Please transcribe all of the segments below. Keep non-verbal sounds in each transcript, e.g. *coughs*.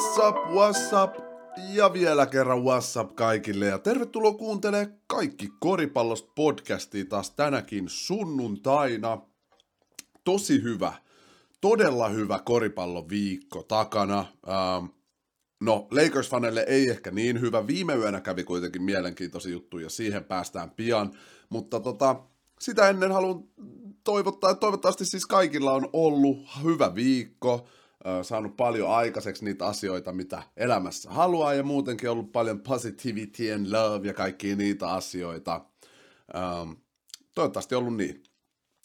What's up, what's up? Ja vielä kerran what's up kaikille ja tervetuloa kuuntelemaan kaikki Koripallosta podcastia taas tänäkin sunnuntaina. Tosi hyvä, todella hyvä koripalloviikko takana. Ähm, no, Lakers-faneille ei ehkä niin hyvä. Viime yönä kävi kuitenkin mielenkiintoisia juttuja, siihen päästään pian. Mutta tota, sitä ennen haluan toivottaa, toivottavasti siis kaikilla on ollut hyvä viikko, saanut paljon aikaiseksi niitä asioita, mitä elämässä haluaa, ja muutenkin ollut paljon positivity and love ja kaikkia niitä asioita. toivottavasti ollut niin.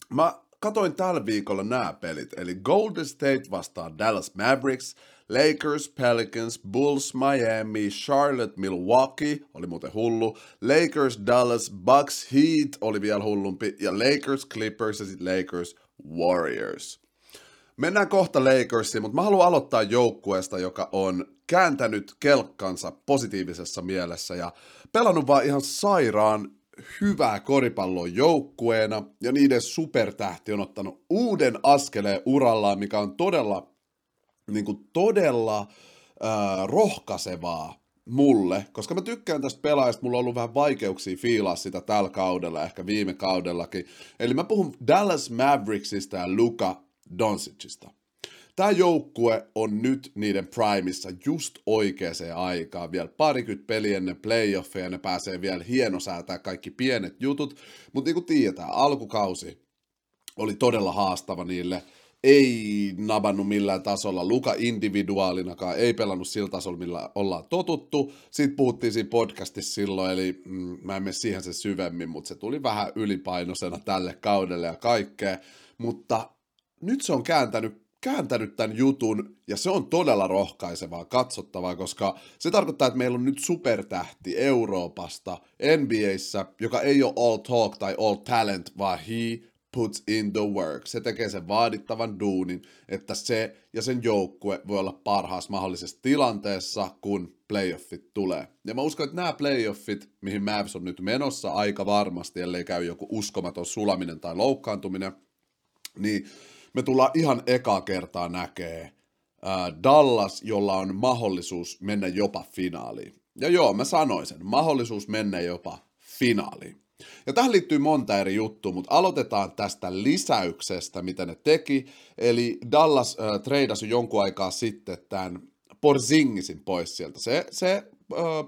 Mä katoin tällä viikolla nämä pelit, eli Golden State vastaa Dallas Mavericks, Lakers, Pelicans, Bulls, Miami, Charlotte, Milwaukee, oli muuten hullu, Lakers, Dallas, Bucks, Heat, oli vielä hullumpi, ja Lakers, Clippers ja sitten Lakers, Warriors. Mennään kohta Lakersiin, mutta mä haluan aloittaa joukkueesta, joka on kääntänyt kelkkansa positiivisessa mielessä ja pelannut vaan ihan sairaan hyvää koripalloa joukkueena ja niiden supertähti on ottanut uuden askeleen urallaan, mikä on todella, niin kuin todella äh, rohkaisevaa mulle, koska mä tykkään tästä pelaajasta, mulla on ollut vähän vaikeuksia fiilaa sitä tällä kaudella, ehkä viime kaudellakin. Eli mä puhun Dallas Mavericksista ja Luka Doncicista. Tämä joukkue on nyt niiden primissa just oikeaan aikaan. Vielä parikymmentä peliä ennen playoffeja, ne pääsee vielä hienosäätää kaikki pienet jutut. Mutta niin kuin tiedetään, alkukausi oli todella haastava niille. Ei nabannut millään tasolla. Luka individuaalinakaan ei pelannut sillä tasolla, millä ollaan totuttu. Sitten puhuttiin siinä podcastissa silloin, eli mm, mä en mene siihen se syvemmin, mutta se tuli vähän ylipainoisena tälle kaudelle ja kaikkea. Mutta nyt se on kääntänyt kääntänyt tämän jutun, ja se on todella rohkaisevaa, katsottavaa, koska se tarkoittaa, että meillä on nyt supertähti Euroopasta NBAssä, joka ei ole all talk tai all talent, vaan he puts in the work. Se tekee sen vaadittavan duunin, että se ja sen joukkue voi olla parhaassa mahdollisessa tilanteessa, kun playoffit tulee. Ja mä uskon, että nämä playoffit, mihin Mavs on nyt menossa aika varmasti, ellei käy joku uskomaton sulaminen tai loukkaantuminen, niin me tullaan ihan ekaa kertaa näkee äh, Dallas, jolla on mahdollisuus mennä jopa finaaliin. Ja joo, mä sanoin sen, mahdollisuus mennä jopa finaaliin. Ja tähän liittyy monta eri juttua, mutta aloitetaan tästä lisäyksestä, mitä ne teki. Eli Dallas äh, treidasi jonkun aikaa sitten tämän Porzingisin pois sieltä. Se, se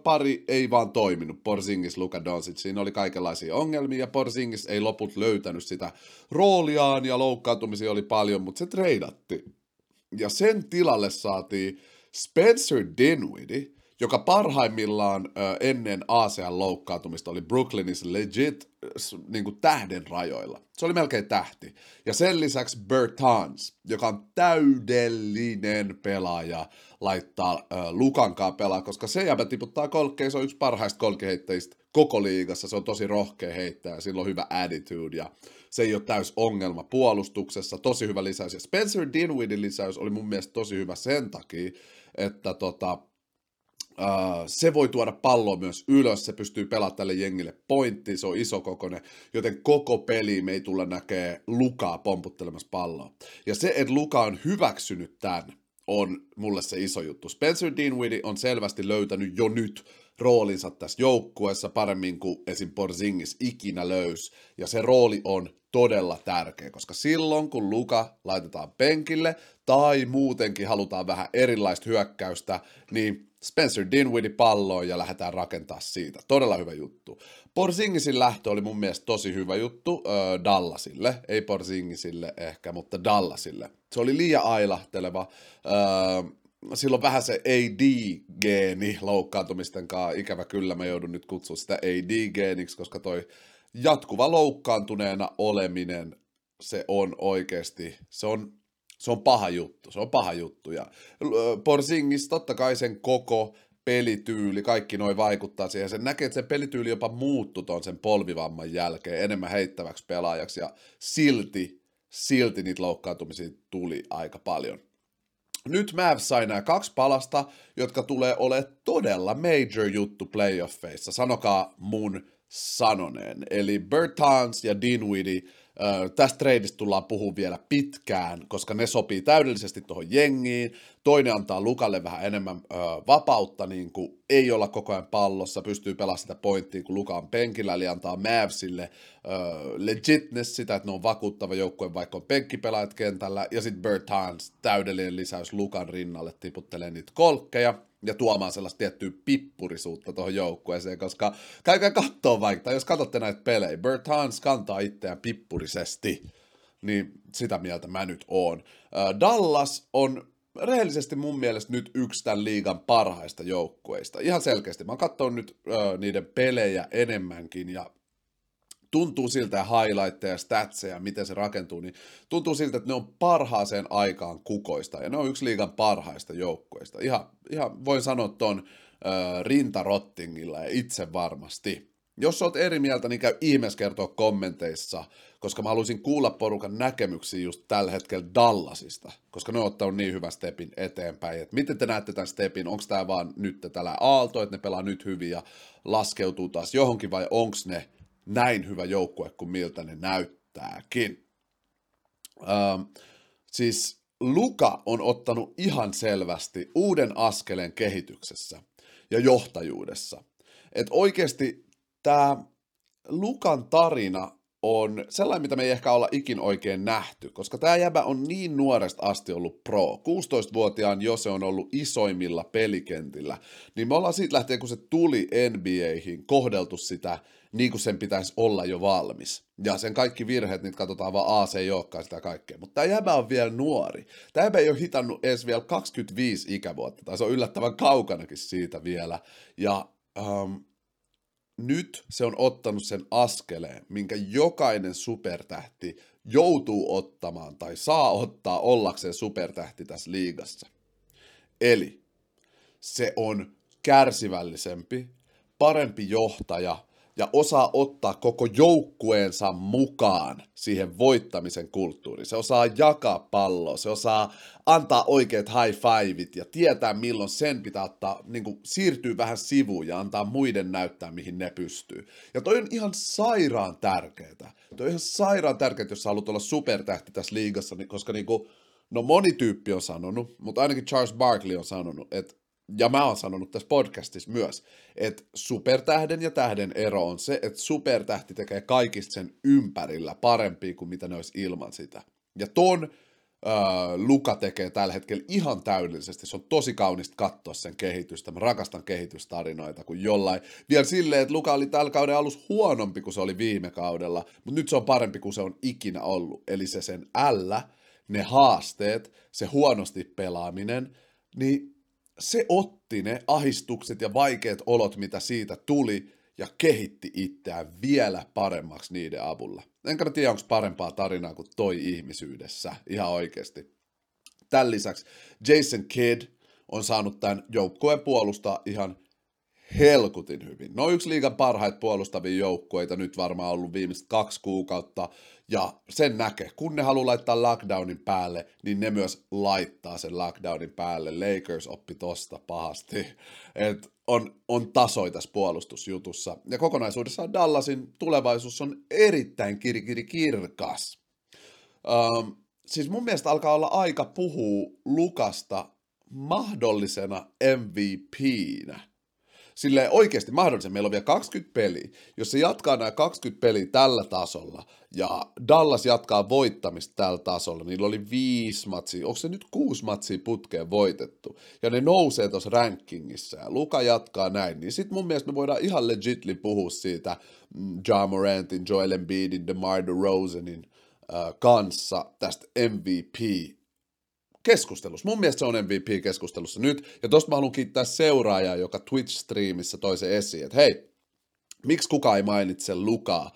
pari ei vaan toiminut, Porzingis, Luka Doncic, siinä oli kaikenlaisia ongelmia, ja Porzingis ei loput löytänyt sitä rooliaan, ja loukkaantumisia oli paljon, mutta se treidatti. Ja sen tilalle saatiin Spencer Dinwiddie, joka parhaimmillaan ennen ASEAN loukkaantumista oli Brooklynissa legit niin kuin tähden rajoilla. Se oli melkein tähti. Ja sen lisäksi Bertans, joka on täydellinen pelaaja, laittaa ö, Lukankaa pelaa, koska se jäbä tiputtaa kolkkeja, se on yksi parhaista kolkeheittäjistä koko liigassa, se on tosi rohkea heittäjä, sillä on hyvä attitude ja se ei ole täys ongelma puolustuksessa, tosi hyvä lisäys. Ja Spencer Dinwiddin lisäys oli mun mielestä tosi hyvä sen takia, että tota, se voi tuoda palloa myös ylös, se pystyy pelaamaan tälle jengille pointtiin, se on iso kokonen, joten koko peli me ei tulla näkee Lukaa pomputtelemassa palloa. Ja se, että Luka on hyväksynyt tämän, on mulle se iso juttu. Spencer Dinwiddie on selvästi löytänyt jo nyt roolinsa tässä joukkueessa paremmin kuin esim. Porzingis ikinä löys. Ja se rooli on todella tärkeä, koska silloin kun Luka laitetaan penkille tai muutenkin halutaan vähän erilaista hyökkäystä, niin Spencer Dinwiddie palloon ja lähdetään rakentaa siitä. Todella hyvä juttu. Porzingisin lähtö oli mun mielestä tosi hyvä juttu äh, Dallasille. Ei Porzingisille ehkä, mutta Dallasille. Se oli liian ailahteleva. Äh, silloin vähän se AD-geeni loukkaantumisten kanssa. Ikävä kyllä mä joudun nyt kutsumaan sitä AD-geeniksi, koska toi jatkuva loukkaantuneena oleminen, se on oikeasti, se on se on paha juttu, se on paha juttu. Ja Porzingis totta kai sen koko pelityyli, kaikki noin vaikuttaa siihen. Sen näkee, että sen pelityyli jopa muuttui tuon sen polvivamman jälkeen enemmän heittäväksi pelaajaksi ja silti, silti niitä loukkaantumisia tuli aika paljon. Nyt Mavs sai nämä kaksi palasta, jotka tulee olemaan todella major juttu playoffeissa. Sanokaa mun sanoneen. Eli Bertans ja Dinwiddie tästä treidistä tullaan puhua vielä pitkään, koska ne sopii täydellisesti tuohon jengiin. toinen antaa Lukalle vähän enemmän ö, vapautta, niin kuin ei olla koko ajan pallossa, pystyy pelaamaan sitä pointtia, kun Luka on penkillä, eli antaa Mavsille ö, legitness sitä, että ne on vakuuttava joukkue, vaikka on penkkipelaajat kentällä, ja sitten Bertans, täydellinen lisäys Lukan rinnalle, tiputtelee niitä kolkkeja, ja tuomaan sellaista tiettyä pippurisuutta tuohon joukkueeseen, koska käykää katsoa vaikka, tai jos katsotte näitä pelejä, Bertans kantaa itseään pippurisesti, niin sitä mieltä mä nyt oon. Dallas on rehellisesti mun mielestä nyt yksi tämän liigan parhaista joukkueista. Ihan selkeästi. Mä oon nyt ö, niiden pelejä enemmänkin ja tuntuu siltä ja highlightteja ja statseja, miten se rakentuu, niin tuntuu siltä, että ne on parhaaseen aikaan kukoista ja ne on yksi liigan parhaista joukkueista. Ihan, ihan voin sanoa ton ö, rintarottingilla ja itse varmasti. Jos oot eri mieltä, niin käy ihmeessä kertoa kommenteissa, koska mä haluaisin kuulla porukan näkemyksiä just tällä hetkellä Dallasista, koska ne on ottanut niin hyvän stepin eteenpäin. Et miten te näette tämän stepin? Onko tämä vaan nyt tällä aalto, että ne pelaa nyt hyvin ja laskeutuu taas johonkin, vai onko ne näin hyvä joukkue kuin miltä ne näyttääkin? Ähm, siis Luka on ottanut ihan selvästi uuden askeleen kehityksessä ja johtajuudessa. Et oikeasti tämä Lukan tarina on sellainen, mitä me ei ehkä olla ikin oikein nähty, koska tämä jäbä on niin nuoresta asti ollut pro. 16-vuotiaan jo se on ollut isoimmilla pelikentillä. Niin me ollaan siitä lähtien, kun se tuli NBAihin, kohdeltu sitä niin kuin sen pitäisi olla jo valmis. Ja sen kaikki virheet, niitä katsotaan vaan AC ei olekaan sitä kaikkea. Mutta tämä jäbä on vielä nuori. Tämä jäbä ei ole hitannut edes vielä 25 ikävuotta, tai se on yllättävän kaukanakin siitä vielä. Ja um, nyt se on ottanut sen askeleen, minkä jokainen supertähti joutuu ottamaan tai saa ottaa ollakseen supertähti tässä liigassa. Eli se on kärsivällisempi, parempi johtaja, ja osaa ottaa koko joukkueensa mukaan siihen voittamisen kulttuuriin. Se osaa jakaa palloa, se osaa antaa oikeat high fiveit ja tietää milloin sen pitää ottaa, niin kuin siirtyy vähän sivuun ja antaa muiden näyttää mihin ne pystyy. Ja toi on ihan sairaan tärkeää. Toi on ihan sairaan tärkeää, jos sä haluat olla supertähti tässä liigassa, koska niin kuin, no moni tyyppi on sanonut, mutta ainakin Charles Barkley on sanonut, että ja mä oon sanonut tässä podcastissa myös, että supertähden ja tähden ero on se, että supertähti tekee kaikista sen ympärillä parempia kuin mitä ne olisi ilman sitä. Ja ton äh, Luka tekee tällä hetkellä ihan täydellisesti. Se on tosi kaunista katsoa sen kehitystä. Mä rakastan kehitystarinoita kuin jollain. Vielä silleen, että Luka oli tällä kauden alussa huonompi kuin se oli viime kaudella, mutta nyt se on parempi kuin se on ikinä ollut. Eli se sen ällä, ne haasteet, se huonosti pelaaminen, niin se otti ne ahistukset ja vaikeat olot, mitä siitä tuli, ja kehitti itseään vielä paremmaksi niiden avulla. Enkä mä tiedä, onko parempaa tarinaa kuin toi ihmisyydessä, ihan oikeasti. Tämän lisäksi Jason Kidd on saanut tämän joukkueen puolustaa ihan helkutin hyvin. No yksi liigan parhaita puolustavia joukkueita nyt varmaan ollut viimeiset kaksi kuukautta, ja sen näkee. Kun ne haluaa laittaa lockdownin päälle, niin ne myös laittaa sen lockdownin päälle. Lakers oppi tosta pahasti. Et on, on tasoja tässä puolustusjutussa. Ja kokonaisuudessaan Dallasin tulevaisuus on erittäin kirkiri kirkas. Um, siis mun mielestä alkaa olla aika puhua Lukasta mahdollisena MVPnä sille oikeasti mahdollisen. Meillä on vielä 20 peliä. Jos se jatkaa nämä 20 peliä tällä tasolla ja Dallas jatkaa voittamista tällä tasolla, niin niillä oli viisi matsia, onko se nyt kuusi matsia putkeen voitettu, ja ne nousee tuossa rankingissa, ja Luka jatkaa näin, niin sitten mun mielestä me voidaan ihan legitly puhua siitä mm, John Morantin, Joel Embiidin, DeMar DeRosanin äh, kanssa tästä MVP keskustelussa. Mun mielestä se on MVP-keskustelussa nyt, ja tosta mä haluan kiittää seuraajaa, joka Twitch-striimissä toi se esiin, että hei, miksi kukaan ei mainitse Lukaa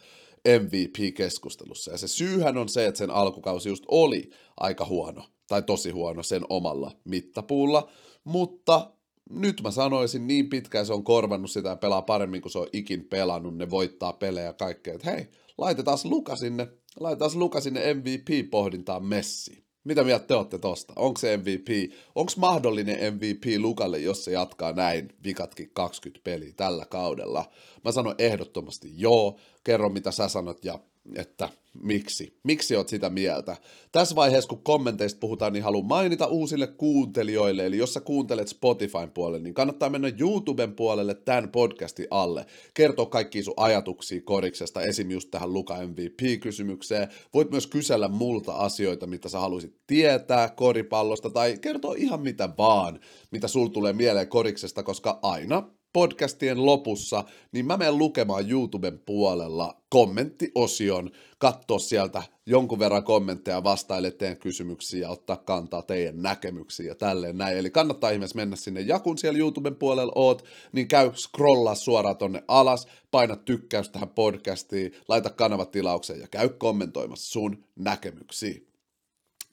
MVP-keskustelussa? Ja se syyhän on se, että sen alkukausi just oli aika huono, tai tosi huono sen omalla mittapuulla, mutta nyt mä sanoisin, niin pitkään se on korvannut sitä ja pelaa paremmin kuin se on ikin pelannut, ne voittaa pelejä ja kaikkea, että hei, laitetaan Luka sinne, laitetaan Luka sinne MVP-pohdintaan messiin. Mitä mieltä te olette tosta? Onko se MVP? Onko mahdollinen MVP Lukalle, jos se jatkaa näin vikatkin 20 peliä tällä kaudella? Mä sanon ehdottomasti joo. Kerro mitä sä sanot ja että miksi, miksi oot sitä mieltä. Tässä vaiheessa, kun kommenteista puhutaan, niin haluan mainita uusille kuuntelijoille, eli jos sä kuuntelet Spotifyn puolelle, niin kannattaa mennä YouTuben puolelle tämän podcastin alle. Kertoa kaikki sun ajatuksia koriksesta, esim. just tähän Luka MVP-kysymykseen. Voit myös kysellä multa asioita, mitä sä haluaisit tietää koripallosta, tai kertoa ihan mitä vaan, mitä sul tulee mieleen koriksesta, koska aina podcastien lopussa, niin mä menen lukemaan YouTuben puolella kommenttiosion, katsoa sieltä jonkun verran kommentteja, vastaille teidän kysymyksiä ottaa kantaa teidän näkemyksiä ja tälleen näin. Eli kannattaa ihmeessä mennä sinne, ja kun siellä YouTuben puolella oot, niin käy scrollaa suoraan tonne alas, paina tykkäys tähän podcastiin, laita kanavatilaukseen ja käy kommentoimassa sun näkemyksiä.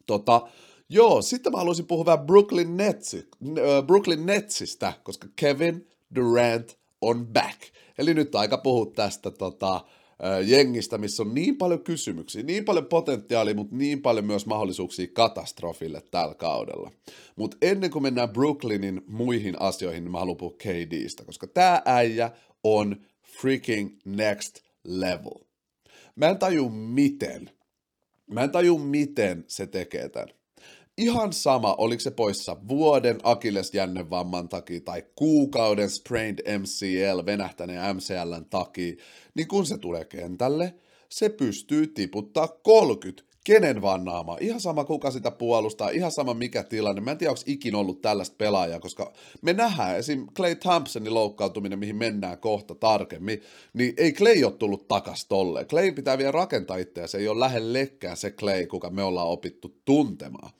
Tota, Joo, sitten mä haluaisin puhua vähän Brooklyn, Netsi, Brooklyn Netsistä, koska Kevin Durant on back. Eli nyt aika puhua tästä tota, jengistä, missä on niin paljon kysymyksiä, niin paljon potentiaalia, mutta niin paljon myös mahdollisuuksia katastrofille tällä kaudella. Mutta ennen kuin mennään Brooklynin muihin asioihin, niin mä haluan puhua KDstä, koska tämä äijä on freaking next level. Mä en taju miten, mä en taju miten se tekee tämän ihan sama, oliko se poissa vuoden akillesjännevamman takia tai kuukauden sprained MCL, venähtäneen MCLn takia, niin kun se tulee kentälle, se pystyy tiputtaa 30 kenen vaan naama. Ihan sama kuka sitä puolustaa, ihan sama mikä tilanne. Mä en tiedä, onko ikin ollut tällaista pelaajaa, koska me nähdään esim. Clay Thompsonin loukkautuminen, mihin mennään kohta tarkemmin, niin ei Clay ole tullut takas tolleen. Clay pitää vielä rakentaa itseä, se ei ole lähellekään se Clay, kuka me ollaan opittu tuntemaan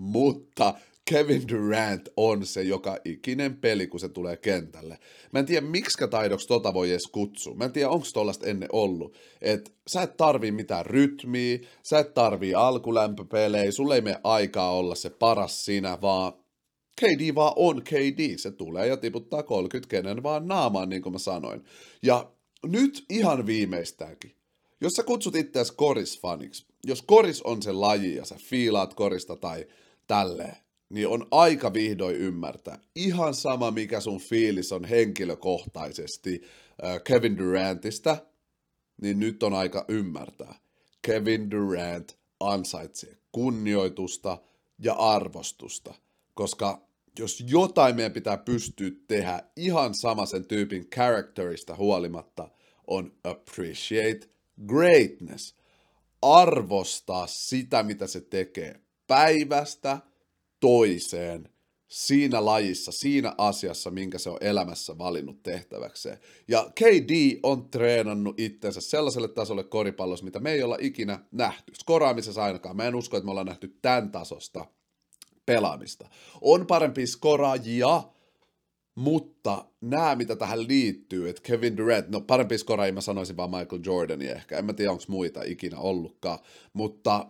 mutta Kevin Durant on se joka ikinen peli, kun se tulee kentälle. Mä en tiedä, miksi taidoksi tota voi edes kutsua. Mä en tiedä, onko tollasta ennen ollut. Et sä et tarvii mitään rytmiä, sä et tarvii alkulämpöpelejä, sulle ei mene aikaa olla se paras sinä, vaan KD vaan on KD. Se tulee ja tiputtaa 30 kenen vaan naamaan, niin kuin mä sanoin. Ja nyt ihan viimeistäänkin. Jos sä kutsut itseäsi korisfaniksi, jos koris on se laji ja sä fiilaat korista tai tälleen, niin on aika vihdoin ymmärtää. Ihan sama, mikä sun fiilis on henkilökohtaisesti äh, Kevin Durantista, niin nyt on aika ymmärtää. Kevin Durant ansaitsee kunnioitusta ja arvostusta, koska jos jotain meidän pitää pystyä tehdä ihan sama sen tyypin characterista huolimatta, on appreciate greatness. Arvostaa sitä, mitä se tekee päivästä toiseen siinä lajissa, siinä asiassa, minkä se on elämässä valinnut tehtäväkseen. Ja KD on treenannut itsensä sellaiselle tasolle koripallossa, mitä me ei olla ikinä nähty. Skoraamisessa ainakaan. Mä en usko, että me ollaan nähty tämän tasosta pelaamista. On parempi skoraajia, mutta nämä, mitä tähän liittyy, että Kevin Durant, no parempi skoraajia mä sanoisin vaan Michael Jordani ehkä, en mä tiedä onko muita ikinä ollutkaan, mutta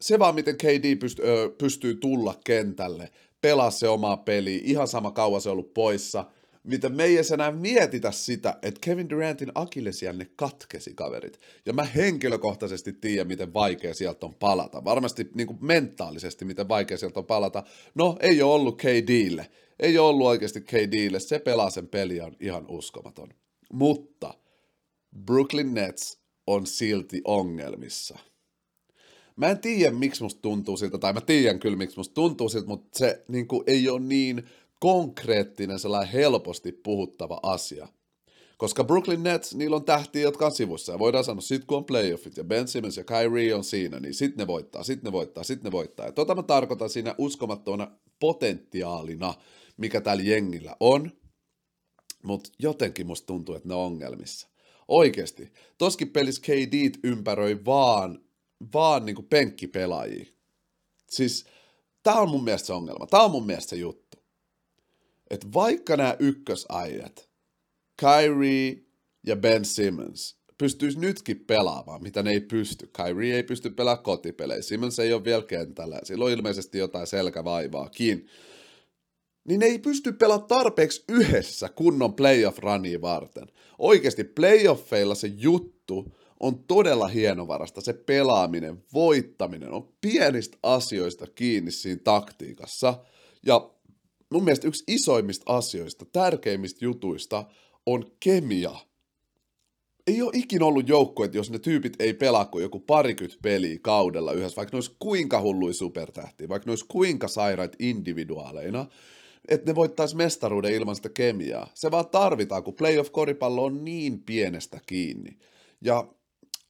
se vaan, miten KD pyst- ö, pystyy tulla kentälle, pelaa se omaa peliä, ihan sama kauan se on ollut poissa, miten me ei edes enää mietitä sitä, että Kevin Durantin akillesjänne katkesi kaverit. Ja mä henkilökohtaisesti tiedän, miten vaikea sieltä on palata. Varmasti niin kuin mentaalisesti, miten vaikea sieltä on palata. No, ei ole ollut KDlle. Ei ole ollut oikeasti KDlle. Se pelaa sen peliä on ihan uskomaton. Mutta Brooklyn Nets on silti ongelmissa – Mä en tiedä, miksi musta tuntuu siltä, tai mä tiedän kyllä, miksi musta tuntuu siltä, mutta se niin kuin, ei ole niin konkreettinen, sellainen helposti puhuttava asia. Koska Brooklyn Nets, niillä on tähtiä, jotka on sivussa. Ja voidaan sanoa, sit kun on playoffit ja Ben Simmons ja Kyrie on siinä, niin sit ne voittaa, sit ne voittaa, sit ne voittaa. Ja tota mä tarkoitan siinä uskomattomana potentiaalina, mikä tällä jengillä on. Mutta jotenkin musta tuntuu, että ne on ongelmissa. Oikeasti. Toskin pelissä KD ympäröi vaan vaan niin penkkipelaajia. Siis tämä on mun mielestä se ongelma. Tämä on mun mielestä se juttu. Että vaikka nämä ykkösäijät, Kyrie ja Ben Simmons, pystyisi nytkin pelaamaan, mitä ne ei pysty. Kyrie ei pysty pelaamaan kotipelejä, Simmons ei ole vielä kentällä, sillä on ilmeisesti jotain selkävaivaakin. Niin ne ei pysty pelaamaan tarpeeksi yhdessä kunnon playoff runia varten. Oikeasti playoffeilla se juttu on todella hienovarasta. Se pelaaminen, voittaminen on pienistä asioista kiinni siinä taktiikassa. Ja mun mielestä yksi isoimmista asioista, tärkeimmistä jutuista on kemia. ei ole ikinä ollut joukko, että jos ne tyypit ei pelaa kuin joku parikymmentä peliä kaudella yhdessä, vaikka ne olisi kuinka hullui supertähtiä, vaikka ne olisi kuinka sairaat individuaaleina, että ne voittaisi mestaruuden ilman sitä kemiaa. Se vaan tarvitaan, kun playoff-koripallo on niin pienestä kiinni. Ja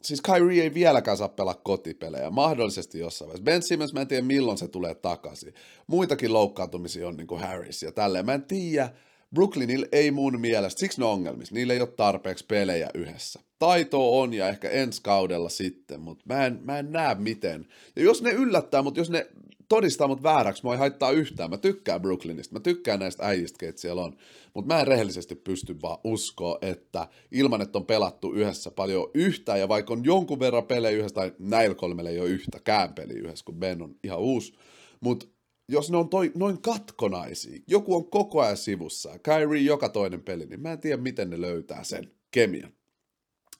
siis Kyrie ei vieläkään saa pelaa kotipelejä, mahdollisesti jossain vaiheessa. Ben Simmons, mä en tiedä milloin se tulee takaisin. Muitakin loukkaantumisia on niin kuin Harris ja tälleen. Mä en tiedä, Brooklynilla ei mun mielestä, siksi ne ongelmissa, niillä ei ole tarpeeksi pelejä yhdessä. Taito on ja ehkä ensi kaudella sitten, mutta mä en, mä en näe miten. Ja jos ne yllättää, mutta jos ne todistaa mut vääräksi, mua ei haittaa yhtään. Mä tykkään Brooklynista, mä tykkään näistä äijistä, keitä siellä on. Mutta mä en rehellisesti pysty vaan uskoa, että ilman, että on pelattu yhdessä paljon yhtään, ja vaikka on jonkun verran pelejä yhdessä, tai näillä kolmella ei ole yhtäkään peli yhdessä, kun Ben on ihan uusi, mutta jos ne on toi, noin katkonaisia, joku on koko ajan sivussa, Kyrie joka toinen peli, niin mä en tiedä, miten ne löytää sen kemian.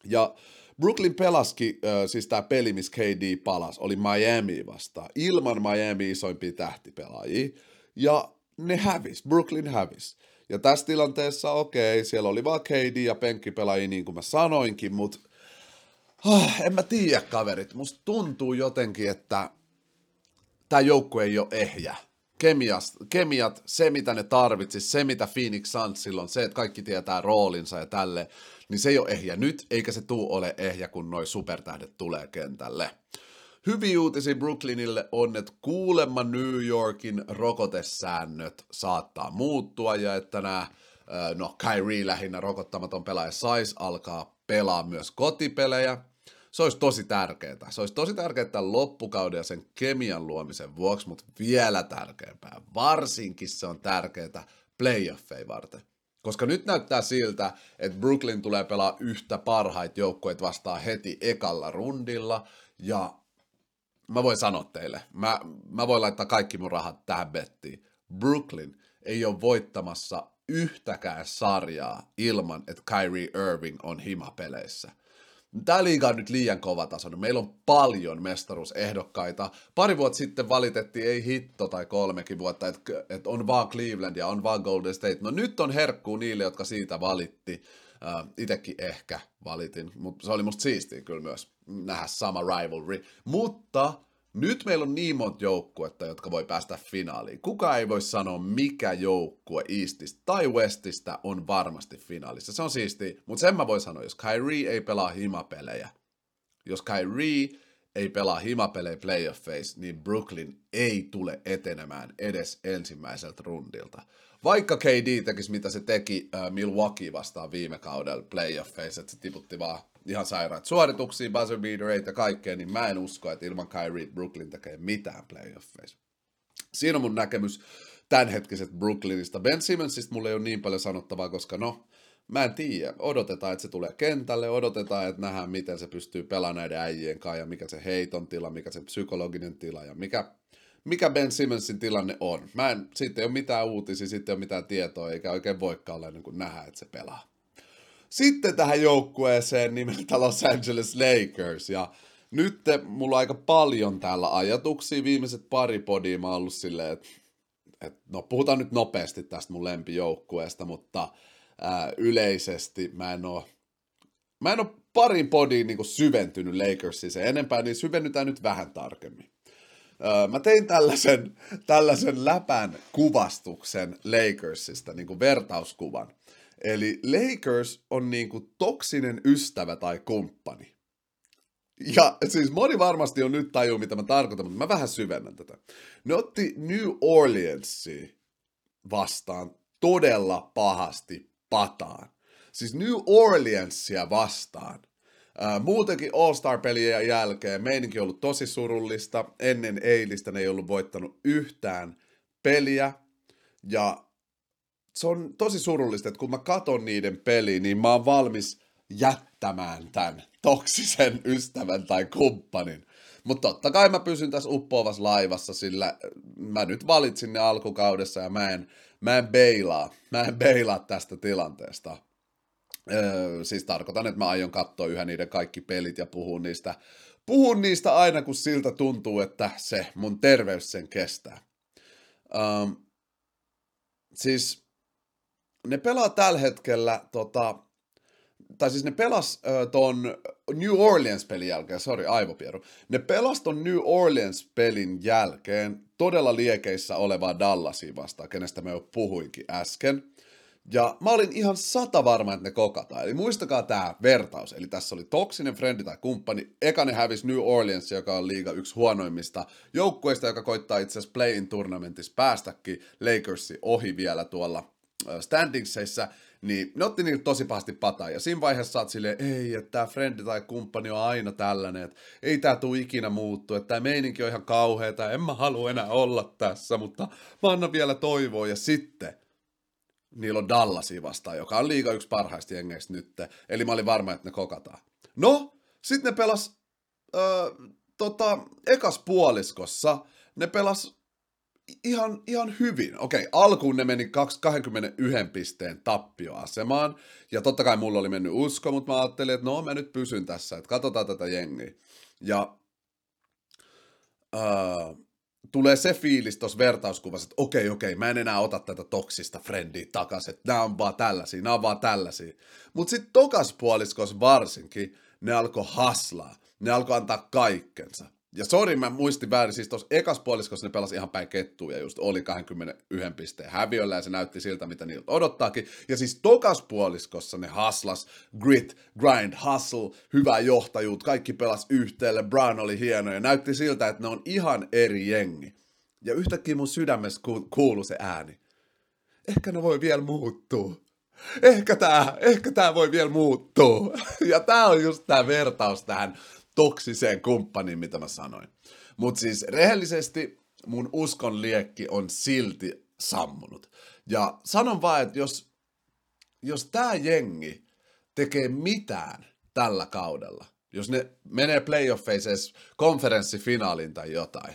Ja Brooklyn pelaski, äh, siis tämä peli, missä KD palas, oli Miami vastaan, ilman Miami isoimpia tähtipelaajia, ja ne hävis, Brooklyn hävis. Ja tässä tilanteessa, okei, siellä oli vaan KD ja penkkipelaajia, niin kuin mä sanoinkin, mutta oh, en mä tiedä, kaverit. Musta tuntuu jotenkin, että tämä joukko ei ole ehjä. Kemias, kemiat, se mitä ne tarvitsis, se mitä Phoenix Suns silloin, se, että kaikki tietää roolinsa ja tälle, niin se ei ole ehjä nyt, eikä se tuu ole ehjä, kun noi supertähdet tulee kentälle. Hyviä uutisia Brooklynille on, että kuulemma New Yorkin rokotesäännöt saattaa muuttua ja että nämä, no Kyrie lähinnä rokottamaton pelaaja sais alkaa pelaa myös kotipelejä se olisi tosi tärkeää. Se olisi tosi tärkeää loppukauden ja sen kemian luomisen vuoksi, mutta vielä tärkeämpää. Varsinkin se on tärkeää playoffeja varten. Koska nyt näyttää siltä, että Brooklyn tulee pelaa yhtä parhaita joukkoja vastaan heti ekalla rundilla. Ja mä voin sanoa teille, mä, mä voin laittaa kaikki mun rahat tähän bettiin. Brooklyn ei ole voittamassa yhtäkään sarjaa ilman, että Kyrie Irving on himapeleissä. Tämä liiga on nyt liian kova taso. Meillä on paljon mestaruusehdokkaita. Pari vuotta sitten valitettiin, ei hitto tai kolmekin vuotta, että, että on vaan Cleveland ja on vaan Golden State. No nyt on herkkuu niille, jotka siitä valitti. Uh, itekin ehkä valitin, mutta se oli musta siistiä kyllä myös nähdä sama rivalry. Mutta nyt meillä on niin monta joukkuetta, jotka voi päästä finaaliin. Kuka ei voi sanoa, mikä joukkue Eastistä tai Westistä on varmasti finaalissa. Se on siisti, mutta sen mä voin sanoa, jos Kyrie ei pelaa himapelejä, jos Kyrie ei pelaa himapelejä playoffeissa, niin Brooklyn ei tule etenemään edes ensimmäiseltä rundilta. Vaikka KD tekisi mitä se teki äh, Milwaukee vastaan viime kaudella playoffeissa, että se tiputti vaan ihan sairaat suorituksia, buzzer beatereita ja kaikkea, niin mä en usko, että ilman Kyrie Brooklyn tekee mitään playoffeissa. Siinä on mun näkemys tämänhetkisestä Brooklynista. Ben Simmonsista mulla ei ole niin paljon sanottavaa, koska no, mä en tiedä. Odotetaan, että se tulee kentälle, odotetaan, että nähdään, miten se pystyy pelaamaan näiden äijien kanssa, ja mikä se heiton tila, mikä se psykologinen tila, ja mikä, mikä Ben Simmonsin tilanne on. Mä en, siitä ei ole mitään uutisia, sitten ei ole mitään tietoa, eikä oikein voikaan olla ennen kuin nähdä, että se pelaa. Sitten tähän joukkueeseen nimeltä Los Angeles Lakers. Ja nyt mulla on aika paljon täällä ajatuksia. Viimeiset pari podia mä oon ollut silleen, että et, no puhutaan nyt nopeasti tästä mun lempijoukkueesta, mutta ää, yleisesti mä en oo, mä en oo parin podiin niin syventynyt Lakersiin se enempää, niin syvennytään nyt vähän tarkemmin. Ää, mä tein tällaisen, tällaisen läpän kuvastuksen Lakersista, niin kuin vertauskuvan. Eli Lakers on niinku toksinen ystävä tai kumppani. Ja siis moni varmasti on nyt tajuu, mitä mä tarkoitan, mutta mä vähän syvennän tätä. Ne otti New Orleansi vastaan todella pahasti pataan. Siis New Orleansia vastaan. Ää, muutenkin All-Star-pelien jälkeen meininki on ollut tosi surullista. Ennen eilistä ne ei ollut voittanut yhtään peliä. Ja se on tosi surullista, että kun mä katon niiden peliä, niin mä oon valmis jättämään tämän toksisen ystävän tai kumppanin. Mutta totta kai mä pysyn tässä uppoavassa laivassa, sillä mä nyt valitsin ne alkukaudessa ja mä en, mä en beilaa, mä en beilaa tästä tilanteesta. Öö, siis tarkoitan, että mä aion katsoa yhä niiden kaikki pelit ja puhun niistä, puhun niistä aina, kun siltä tuntuu, että se mun terveys sen kestää. Öö, siis ne pelaa tällä hetkellä, tota, tai siis ne pelas äh, ton New Orleans-pelin jälkeen, sorry, aivopieru, ne pelas ton New Orleans-pelin jälkeen todella liekeissä olevaa Dallasia vastaan, kenestä me jo puhuinkin äsken. Ja mä olin ihan sata varma, että ne kokataan. Eli muistakaa tämä vertaus. Eli tässä oli toksinen frendi tai kumppani. Eka ne hävisi New Orleans, joka on liiga yksi huonoimmista joukkueista, joka koittaa itse asiassa play-in turnamentissa päästäkin Lakersi ohi vielä tuolla standingseissa niin ne otti niitä tosi pahasti pataa. Ja siinä vaiheessa saat silleen, ei, että tämä frendi tai kumppani on aina tällainen, että ei tämä tule ikinä muuttua, että tämä meininki on ihan kauheata, en mä halua enää olla tässä, mutta mä annan vielä toivoa. Ja sitten niillä on Dallasi vastaan, joka on liiga yksi parhaista jengeistä nyt. Eli mä olin varma, että ne kokataan. No, sitten ne pelas öö, tota, ekas puoliskossa, ne pelas ihan, ihan hyvin. Okei, alkuun ne meni 21 pisteen tappioasemaan, ja totta kai mulla oli mennyt usko, mutta mä ajattelin, että no mä nyt pysyn tässä, että katsotaan tätä jengiä. Ja äh, tulee se fiilis tuossa vertauskuvassa, että okei, okei, mä en enää ota tätä toksista frendiä takaisin, että nämä on vaan tällaisia, nämä on vaan tällaisia. Mutta sitten tokas puoliskos varsinkin, ne alkoi haslaa, ne alkoi antaa kaikkensa. Ja sori, mä muistin väärin, siis tuossa ekas puoliskossa ne pelasi ihan päin kettuun ja just oli 21 pisteen häviöllä ja se näytti siltä, mitä niiltä odottaakin. Ja siis tokas puoliskossa ne haslas, grit, grind, hustle, hyvää johtajuutta, kaikki pelas yhteelle, Brown oli hieno ja näytti siltä, että ne on ihan eri jengi. Ja yhtäkkiä mun sydämessä kuului se ääni. Ehkä ne voi vielä muuttua. Ehkä tää, ehkä tää voi vielä muuttua. *laughs* Ja tää on just tää vertaus tähän toksiseen kumppaniin, mitä mä sanoin. Mutta siis rehellisesti mun uskon liekki on silti sammunut. Ja sanon vaan, että jos, jos tämä jengi tekee mitään tällä kaudella, jos ne menee playoffeissa konferenssifinaaliin tai jotain,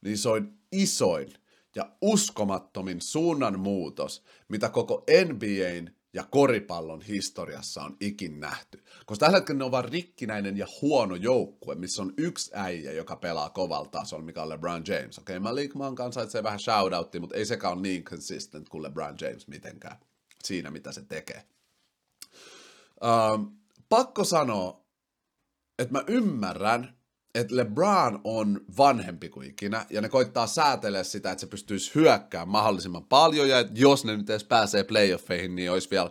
niin se on isoin ja uskomattomin suunnanmuutos, mitä koko NBAn ja koripallon historiassa on ikin nähty. Koska tällä hetkellä ne on vaan rikkinäinen ja huono joukkue, missä on yksi äijä, joka pelaa kovalla tasolla, mikä on LeBron James. Okei, okay, Malik Monk ansaitsee vähän shoutoutti, mutta ei sekään ole niin consistent kuin LeBron James mitenkään siinä, mitä se tekee. Um, pakko sanoa, että mä ymmärrän, että LeBron on vanhempi kuin ikinä, ja ne koittaa säätellä sitä, että se pystyisi hyökkäämään mahdollisimman paljon, ja jos ne nyt edes pääsee playoffeihin, niin olisi vielä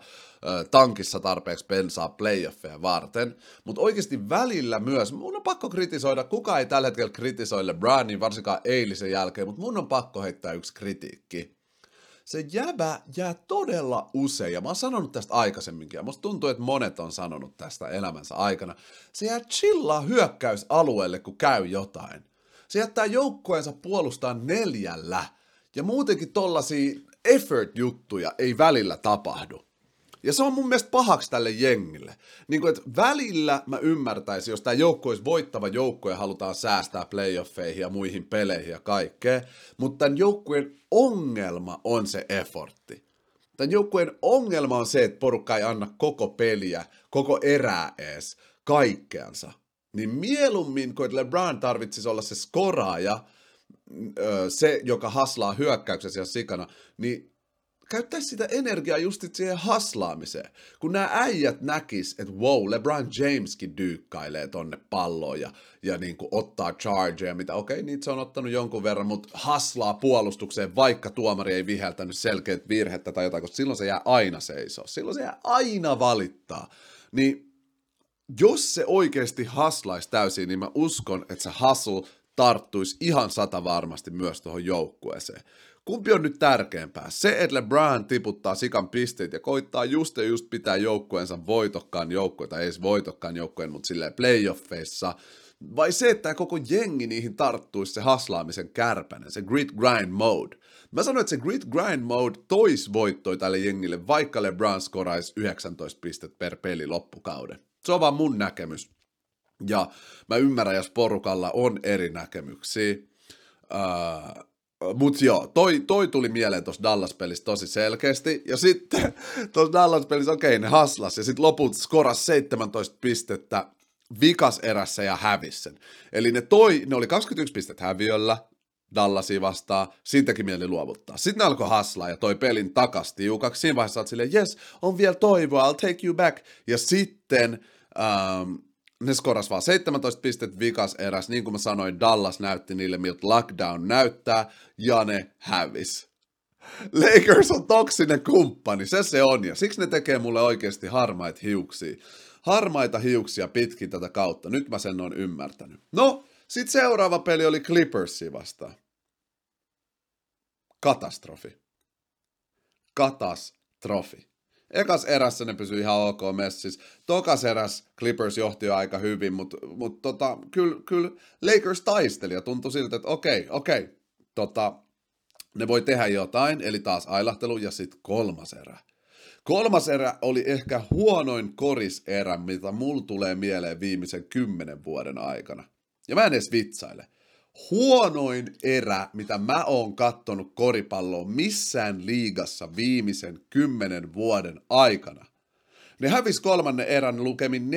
tankissa tarpeeksi pensaa playoffeja varten. Mutta oikeasti välillä myös, mun on pakko kritisoida, kuka ei tällä hetkellä kritisoi LeBronin, varsinkaan eilisen jälkeen, mutta mun on pakko heittää yksi kritiikki se jäbä jää todella usein, ja mä oon sanonut tästä aikaisemminkin, ja musta tuntuu, että monet on sanonut tästä elämänsä aikana, se jää chillaa hyökkäysalueelle, kun käy jotain. Se jättää joukkueensa puolustaa neljällä, ja muutenkin tollasia effort-juttuja ei välillä tapahdu. Ja se on mun mielestä pahaksi tälle jengille. Niin kuin, että välillä mä ymmärtäisin, jos tämä joukko olisi voittava joukko ja halutaan säästää playoffeihin ja muihin peleihin ja kaikkea, mutta tämän joukkueen ongelma on se effortti. Tämän joukkueen ongelma on se, että porukka ei anna koko peliä, koko erää ees, kaikkeansa. Niin mieluummin, kun LeBron tarvitsisi olla se skoraaja, se, joka haslaa hyökkäyksessä ja sikana, niin käyttäisi sitä energiaa just siihen haslaamiseen. Kun nämä äijät näkis, että wow, LeBron Jameskin dyykkailee tonne palloon ja, ja niin kuin ottaa chargeja, mitä okei, okay, niitä se on ottanut jonkun verran, mutta haslaa puolustukseen, vaikka tuomari ei viheltänyt selkeät virhettä tai jotain, koska silloin se jää aina seisoo. Silloin se jää aina valittaa. Niin jos se oikeasti haslaisi täysin, niin mä uskon, että se hustle tarttuisi ihan sata varmasti myös tuohon joukkueeseen. Kumpi on nyt tärkeämpää? Se, että LeBron tiputtaa sikan pisteet ja koittaa just ja just pitää joukkueensa voitokkaan joukkueita, ei edes voitokkaan joukkueen, mutta silleen playoffeissa, vai se, että koko jengi niihin tarttuisi se haslaamisen kärpänen, se grit grind mode. Mä sanoin, että se grit grind mode tois voittoi tälle jengille, vaikka LeBron skoraisi 19 pistet per peli loppukauden. Se on vaan mun näkemys. Ja mä ymmärrän, jos porukalla on eri näkemyksiä. Uh, mutta joo, toi, toi tuli mieleen tuossa Dallas-pelissä tosi selkeästi. Ja sitten *laughs* tuossa Dallas-pelissä, okei, okay, ne haslas. Ja sitten loput skoras 17 pistettä vikas erässä ja hävis sen. Eli ne toi, ne oli 21 pistettä häviöllä, Dallasi vastaan, siitäkin mieli luovuttaa. Sitten ne alkoi haslaa ja toi pelin takas tiukaksi. Siinä vaiheessa silleen, yes, on vielä toivoa, I'll take you back. Ja sitten ähm, ne skoras vaan 17 pistet vikas eräs, niin kuin mä sanoin, Dallas näytti niille, miltä lockdown näyttää, ja ne hävis. Lakers on toksinen kumppani, se se on, ja siksi ne tekee mulle oikeasti harmaita hiuksia. Harmaita hiuksia pitkin tätä kautta, nyt mä sen on ymmärtänyt. No, sitten seuraava peli oli Clippersi vastaan. Katastrofi. Katastrofi. Ekas erässä ne pysyi ihan ok messis. Tokas eräs Clippers johti jo aika hyvin, mutta mut tota, kyllä kyl Lakers taisteli ja tuntui siltä, että okei, okei, tota, ne voi tehdä jotain, eli taas ailahtelu ja sitten kolmas erä. Kolmas erä oli ehkä huonoin koriserä, mitä mulla tulee mieleen viimeisen kymmenen vuoden aikana. Ja mä en edes vitsaile. Huonoin erä, mitä mä oon kattonut koripalloa missään liigassa viimeisen kymmenen vuoden aikana. Ne hävis kolmannen erän lukemin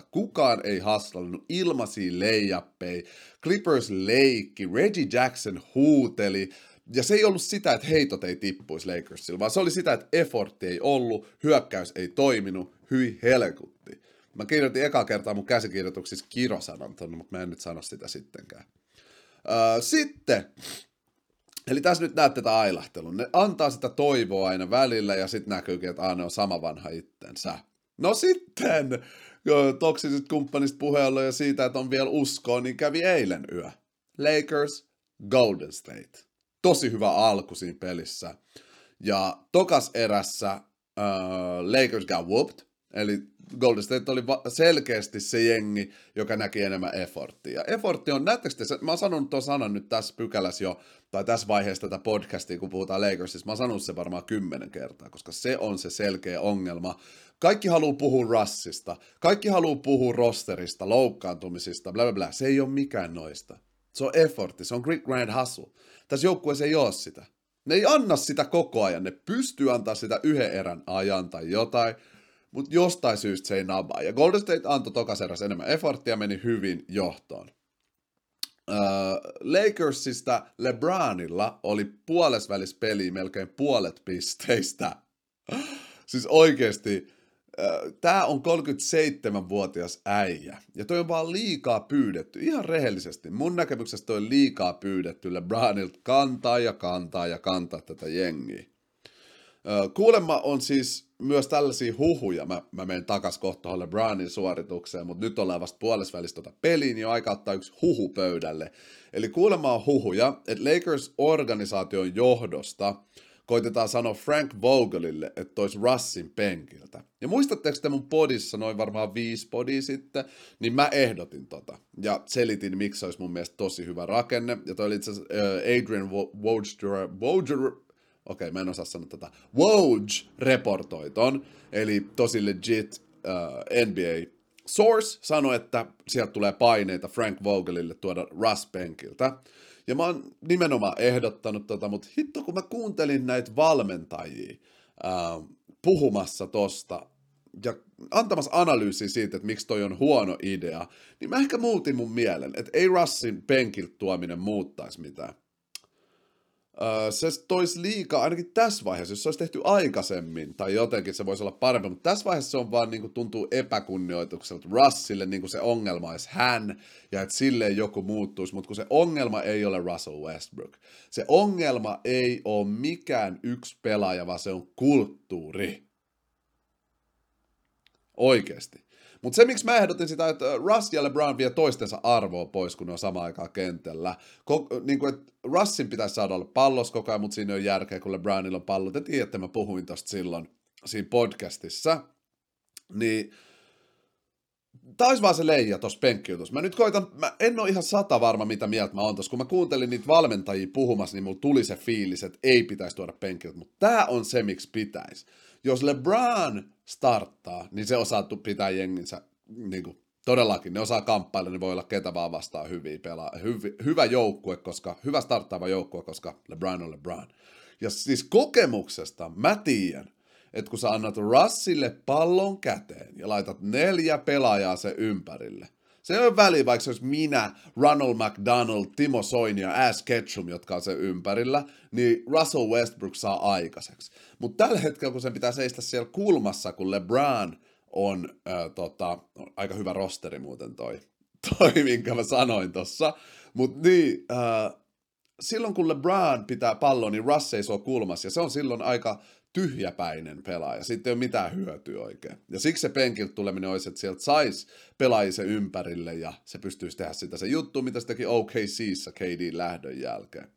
42-18. Kukaan ei haslannut ilmaisia leijappei. Clippers leikki, Reggie Jackson huuteli. Ja se ei ollut sitä, että heitot ei tippuisi Lakersilla, vaan se oli sitä, että effortti ei ollut, hyökkäys ei toiminut, hyi helkutti. Mä kirjoitin eka kertaa mun käsikirjoituksissa kirosanan tonne, mutta mä en nyt sano sitä sittenkään. Öö, sitten, eli tässä nyt näette tätä ailahtelun. Ne antaa sitä toivoa aina välillä ja sitten näkyykin, että aina on sama vanha itsensä. No sitten, toksiset kumppanista puheella ja siitä, että on vielä uskoa, niin kävi eilen yö. Lakers, Golden State. Tosi hyvä alku siinä pelissä. Ja tokas erässä uh, Lakers got whooped, eli Golden State oli selkeästi se jengi, joka näki enemmän efforttia. Effortti on, näettekö te, mä oon sanonut tuon sanan nyt tässä pykälässä jo, tai tässä vaiheessa tätä podcastia, kun puhutaan Lakersista, mä oon sanonut se varmaan kymmenen kertaa, koska se on se selkeä ongelma. Kaikki haluaa puhua rassista, kaikki haluaa puhua rosterista, loukkaantumisista, bla bla bla. Se ei ole mikään noista. Se on effortti, se on grit grind hustle. Tässä joukkueessa ei ole sitä. Ne ei anna sitä koko ajan, ne pystyy antaa sitä yhden erän ajan tai jotain, mutta jostain syystä se ei nabaa. Ja Golden State antoi tokaseras enemmän efforttia meni hyvin johtoon. Uh, Lakersista LeBronilla oli puolesvälis peli melkein puolet pisteistä. siis oikeasti, uh, tämä on 37-vuotias äijä. Ja toi on vaan liikaa pyydetty, ihan rehellisesti. Mun näkemyksestä toi on liikaa pyydetty LeBronilta kantaa ja kantaa ja kantaa tätä jengiä. Kuulemma on siis myös tällaisia huhuja, mä, mä menen takas kohta LeBronin suoritukseen, mutta nyt ollaan vasta puolesvälissä tota peliä, niin on aika ottaa yksi huhu pöydälle. Eli kuulemma on huhuja, että Lakers-organisaation johdosta koitetaan sanoa Frank Vogelille, että tois Russin penkiltä. Ja muistatteko te mun podissa noin varmaan viisi podia sitten, niin mä ehdotin tota. Ja selitin, miksi olisi mun mielestä tosi hyvä rakenne. Ja toi oli itse asiassa Adrian Wojder, okei, mä en osaa sanoa tätä, Woj reportoi ton, eli tosi legit uh, äh, NBA source sanoi, että sieltä tulee paineita Frank Vogelille tuoda Russ penkiltä. Ja mä oon nimenomaan ehdottanut tota, mutta hitto kun mä kuuntelin näitä valmentajia uh, puhumassa tosta, ja antamassa analyysiä siitä, että miksi toi on huono idea, niin mä ehkä muutin mun mielen, että ei Russin penkiltä tuominen muuttaisi mitään se toisi liikaa, ainakin tässä vaiheessa, jos se olisi tehty aikaisemmin, tai jotenkin se voisi olla parempi, mutta tässä vaiheessa se on vaan niin kuin, tuntuu epäkunnioitukselta Russille, niin kuin se ongelma olisi hän, ja että silleen joku muuttuisi, mutta kun se ongelma ei ole Russell Westbrook. Se ongelma ei ole mikään yksi pelaaja, vaan se on kulttuuri. Oikeasti. Mutta se, miksi mä ehdotin sitä, että Russ ja LeBron vie toistensa arvoa pois, kun ne on samaan aikaan kentällä. Ko- niin kuin, että Russin pitäisi saada olla pallos koko ajan, mutta siinä on järkeä, kun LeBronilla on pallo. Te tiedätte, mä puhuin tosta silloin siinä podcastissa. Niin taisi vaan se leija tuossa penkkiutus. Mä nyt koitan, mä en ole ihan sata varma, mitä mieltä mä oon tossa. Kun mä kuuntelin niitä valmentajia puhumassa, niin mulla tuli se fiilis, että ei pitäisi tuoda penkkiutus. Mutta tää on se, miksi pitäisi. Jos LeBron starttaa, niin se osaa pitää jenginsä niin kuin, todellakin. Ne osaa kamppailla, niin voi olla ketä vaan vastaan hyviä pelaa. Hyvi, hyvä joukkue, koska, hyvä starttaava joukkue, koska LeBron on LeBron. Ja siis kokemuksesta mä tiedän, että kun sä annat Russille pallon käteen ja laitat neljä pelaajaa se ympärille, Se ei ole väliä, vaikka se olisi minä, Ronald McDonald, Timo Soini ja Ash Ketchum, jotka on sen ympärillä, niin Russell Westbrook saa aikaiseksi. Mutta tällä hetkellä, kun sen pitää seistä siellä kulmassa, kun LeBron on äh, tota, aika hyvä rosteri muuten toi, *laughs* toi minkä mä sanoin tossa. Mutta niin, äh, silloin kun LeBron pitää pallon, niin Russ seisoo kulmassa, ja se on silloin aika tyhjäpäinen pelaaja. Sitten ei ole mitään hyötyä oikein. Ja siksi se penkiltä tuleminen olisi, että sieltä saisi pelaajia ympärille, ja se pystyisi tehdä sitä se juttu, mitä se teki OKCissa KD lähdön jälkeen.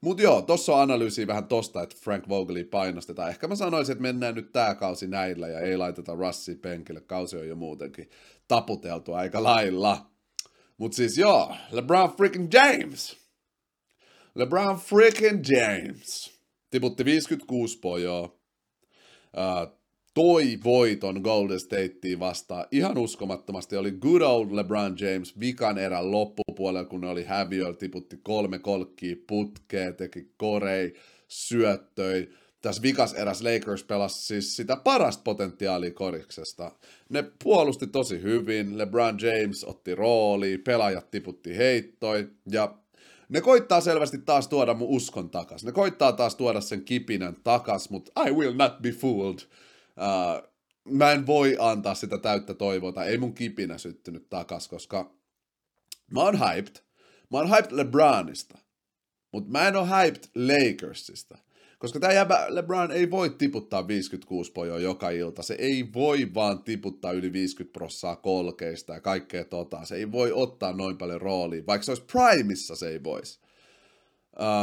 Mutta joo, tossa on analyysi vähän tosta, että Frank Vogeli painostetaan. Ehkä mä sanoisin, että mennään nyt tää kausi näillä ja ei laiteta Russi penkille. Kausi on jo muutenkin taputeltu aika lailla. Mutta siis joo, LeBron freaking James. LeBron freaking James. Tiputti 56 pojoa. Toi voiton Golden Stateen vastaan ihan uskomattomasti. Oli good old LeBron James vikan erän loppupuolella, kun ne oli häviöllä, tiputti kolme kolkkia putkeen, teki korei, syöttöi. Tässä vikas eräs Lakers pelasi siis sitä parasta potentiaalia koriksesta. Ne puolusti tosi hyvin, LeBron James otti rooli, pelaajat tiputti heittoi, ja ne koittaa selvästi taas tuoda mun uskon takas. Ne koittaa taas tuoda sen kipinän takas, mutta I will not be fooled. Uh, mä en voi antaa sitä täyttä toivoa, ei mun kipinä syttynyt takas, koska mä oon hyped. Mä oon hyped LeBronista, mutta mä en oo hyped Lakersista. Koska tämä jäbä LeBron ei voi tiputtaa 56 pojoa joka ilta. Se ei voi vaan tiputtaa yli 50 prossaa kolkeista ja kaikkea tota. Se ei voi ottaa noin paljon roolia. Vaikka se olisi primissa, se ei voisi.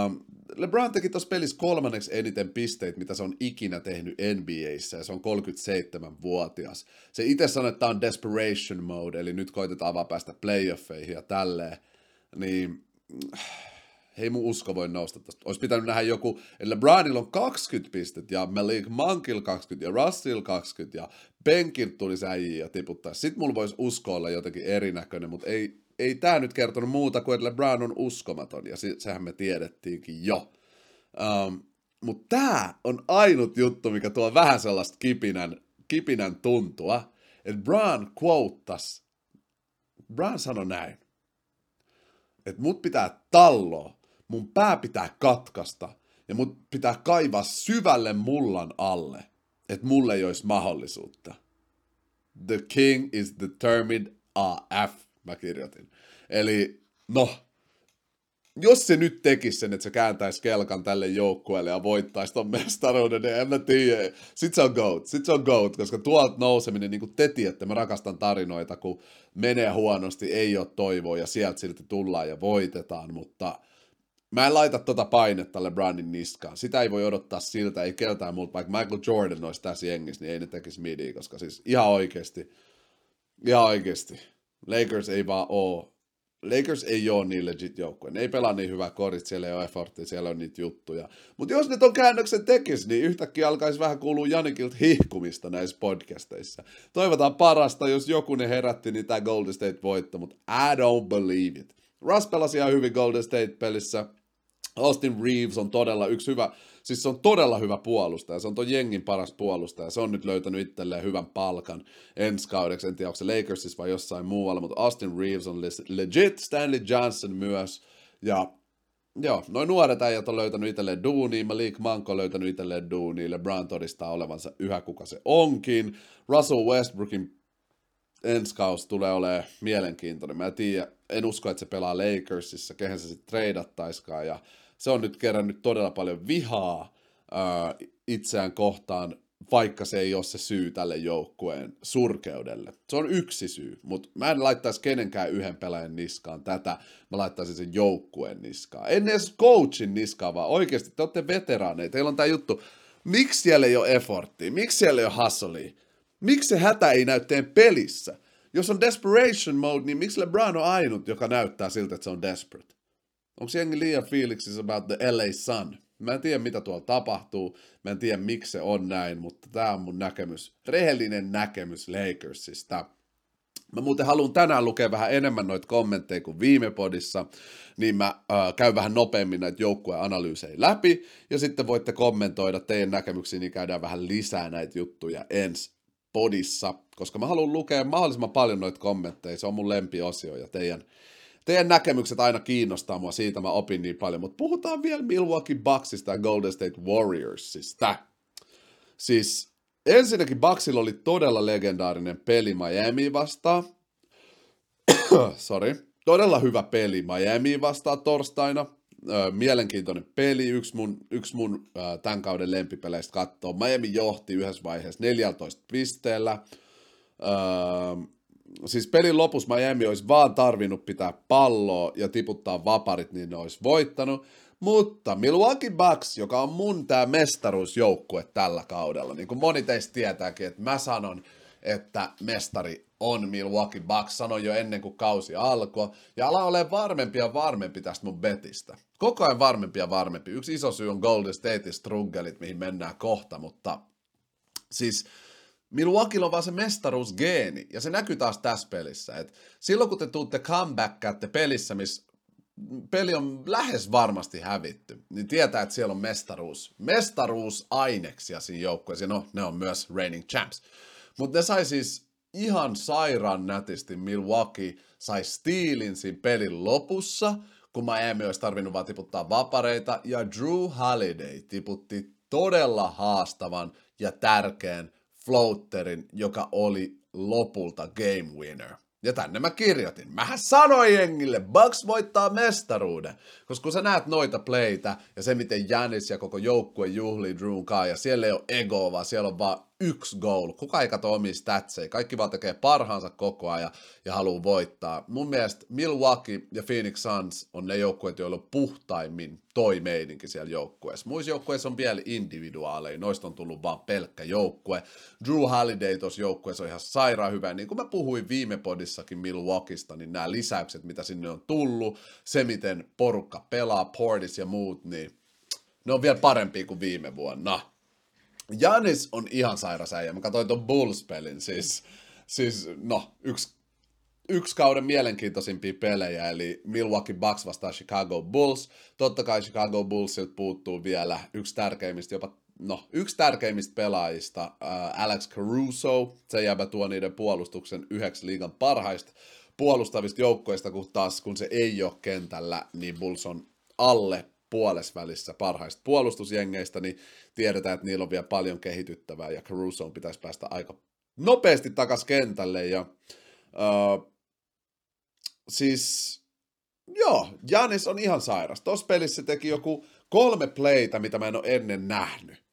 Um, LeBron teki tuossa pelissä kolmanneksi eniten pisteitä, mitä se on ikinä tehnyt NBAissä, ja se on 37-vuotias. Se itse sanoi, että tämä on desperation mode, eli nyt koitetaan vaan päästä playoffeihin ja tälleen. Niin hei mun usko voi nousta tästä. Olisi pitänyt nähdä joku, että LeBronilla on 20 pistettä ja Malik Monkil 20 ja Russell 20 ja Benkil tuli äijä ja tiputtaa. Sitten mulla voisi usko olla jotenkin erinäköinen, mutta ei, ei tämä nyt kertonut muuta kuin, että LeBron on uskomaton ja se, sehän me tiedettiinkin jo. Um, mutta tämä on ainut juttu, mikä tuo vähän sellaista kipinän, kipinän tuntua, että Brown quotas, Brown sanoi näin, että mut pitää talloa mun pää pitää katkasta ja mut pitää kaivaa syvälle mullan alle, että mulle ei olisi mahdollisuutta. The king is determined AF, mä kirjoitin. Eli no, jos se nyt tekisi sen, että se kääntäisi kelkan tälle joukkueelle ja voittaisi ton mestaruuden, niin en mä tiedä. Sit se on GOAT, sit se on GOAT, koska tuolta nouseminen, niin kuin te tiedätte, mä rakastan tarinoita, kun menee huonosti, ei ole toivoa ja sieltä silti tullaan ja voitetaan, mutta Mä en laita tota painetta LeBronin niskaan. Sitä ei voi odottaa siltä, ei keltään muuta. Vaikka Michael Jordan olisi tässä jengissä, niin ei ne tekisi midiä, koska siis ihan oikeasti, ihan oikeasti, Lakers ei vaan oo, Lakers ei ole niin legit joukkue. Ne ei pelaa niin hyvää korit, siellä ei ole effortia, siellä on niitä juttuja. Mutta jos ne ton käännöksen tekisi, niin yhtäkkiä alkaisi vähän kuulua Janikilta hihkumista näissä podcasteissa. Toivotaan parasta, jos joku ne herätti, niin tämä Golden State voittaa, mutta I don't believe it. Russ pelasi ihan hyvin Golden State-pelissä. Austin Reeves on todella yksi hyvä, siis se on todella hyvä puolustaja, se on ton jengin paras puolustaja, se on nyt löytänyt itselleen hyvän palkan ensi kaudeksi, en tiedä onko se Lakersissa vai jossain muualla, mutta Austin Reeves on legit, Stanley Johnson myös, ja joo, noin nuoret äijät on löytänyt itselleen duunia, Malik Manko on löytänyt itselleen duunia, LeBron todistaa olevansa yhä kuka se onkin, Russell Westbrookin ensi kausi tulee olemaan mielenkiintoinen. Mä en tiedä, en usko, että se pelaa Lakersissa, kehen se sitten treidattaiskaan. Ja se on nyt kerännyt todella paljon vihaa ää, itseään kohtaan, vaikka se ei ole se syy tälle joukkueen surkeudelle. Se on yksi syy, mutta mä en laittaisi kenenkään yhden pelaajan niskaan tätä, mä laittaisin sen joukkueen niskaan. En edes coachin niskaan, vaan oikeasti te olette veteraaneja, teillä on tämä juttu. Miksi siellä ei ole efforttia? Miksi siellä ei ole hustleia? Miksi se hätä ei näy teidän pelissä? Jos on desperation mode, niin miksi LeBron on ainut, joka näyttää siltä, että se on desperate? Onko jengi liian fiiliksissä about the LA Sun? Mä en tiedä, mitä tuolla tapahtuu. Mä en tiedä, miksi se on näin, mutta tämä on mun näkemys. Rehellinen näkemys Lakersista. Mä muuten haluan tänään lukea vähän enemmän noita kommentteja kuin viime podissa, niin mä äh, käyn vähän nopeammin näitä joukkueen analyysejä läpi, ja sitten voitte kommentoida teidän näkemyksiä, niin käydään vähän lisää näitä juttuja ensi podissa, koska mä haluan lukea mahdollisimman paljon noita kommentteja, se on mun lempiosio ja teidän, teidän näkemykset aina kiinnostaa mua, siitä mä opin niin paljon, mutta puhutaan vielä Milwaukee Bucksista ja Golden State Warriorsista. Siis ensinnäkin Bucksilla oli todella legendaarinen peli Miami vastaan. *coughs* Sorry. Todella hyvä peli Miami vastaan torstaina mielenkiintoinen peli, yksi mun, yksi mun tämän kauden lempipeleistä katsoo. Miami johti yhdessä vaiheessa 14 pisteellä. Siis pelin lopussa Miami olisi vaan tarvinnut pitää palloa ja tiputtaa vaparit, niin ne olisi voittanut. Mutta Milwaukee Bucks, joka on mun tämä mestaruusjoukkue tällä kaudella, niin kuin moni teistä tietääkin, että mä sanon, että mestari on Milwaukee Bucks, sanoin jo ennen kuin kausi alkoi, ja ala ole varmempi ja varmempi tästä mun betistä. Koko ajan varmempi ja varmempi. Yksi iso syy on Golden State struggelit, mihin mennään kohta, mutta siis Milwaukee on vaan se mestaruusgeeni, ja se näkyy taas tässä pelissä. Et silloin kun te tuutte comebackkaatte pelissä, missä peli on lähes varmasti hävitty, niin tietää, että siellä on mestaruus, mestaruusaineksia siinä joukkueessa, no ne on myös reigning champs. Mutta ne sai siis ihan sairaan nätisti Milwaukee sai stiilin siinä pelin lopussa, kun Miami olisi tarvinnut vaan tiputtaa vapareita, ja Drew Holiday tiputti todella haastavan ja tärkeän floaterin, joka oli lopulta game winner. Ja tänne mä kirjoitin. Mähän sanoin jengille, Bucks voittaa mestaruuden. Koska kun sä näet noita playtä ja se miten Janis ja koko joukkue juhlii Drewn ja siellä ei ole ego, vaan siellä on vaan yksi goal. Kuka ei kato omia statseja. Kaikki vaan tekee parhaansa koko ajan ja haluaa voittaa. Mun mielestä Milwaukee ja Phoenix Suns on ne joukkueet, joilla on puhtaimmin toi meidinkin siellä joukkueessa. Muissa joukkueissa on vielä individuaaleja, noista on tullut vaan pelkkä joukkue. Drew Holiday tuossa joukkueessa on ihan sairaan hyvä. Niin kuin mä puhuin viime podissakin Milwaukeesta, niin nämä lisäykset, mitä sinne on tullut, se miten porukka pelaa, Portis ja muut, niin ne on vielä parempia kuin viime vuonna. Janis on ihan sairas äijä. Mä katsoin tuon Bulls-pelin, siis, siis no, yksi, yksi kauden mielenkiintoisimpia pelejä, eli Milwaukee Bucks vastaan Chicago Bulls. Totta kai Chicago Bullsilta puuttuu vielä yksi tärkeimmistä, jopa no, yksi tärkeimmistä pelaajista, äh, Alex Caruso. Se jääpä tuo niiden puolustuksen yhdeksi liigan parhaista puolustavista joukkoista, kun taas kun se ei ole kentällä, niin Bulls on alle puolesvälissä parhaista puolustusjengeistä, niin tiedetään, että niillä on vielä paljon kehityttävää, ja Caruso pitäisi päästä aika nopeasti takas kentälle, ja uh, siis joo, Janis on ihan sairas. Tuossa pelissä teki joku kolme playtä, mitä mä en ole ennen nähnyt.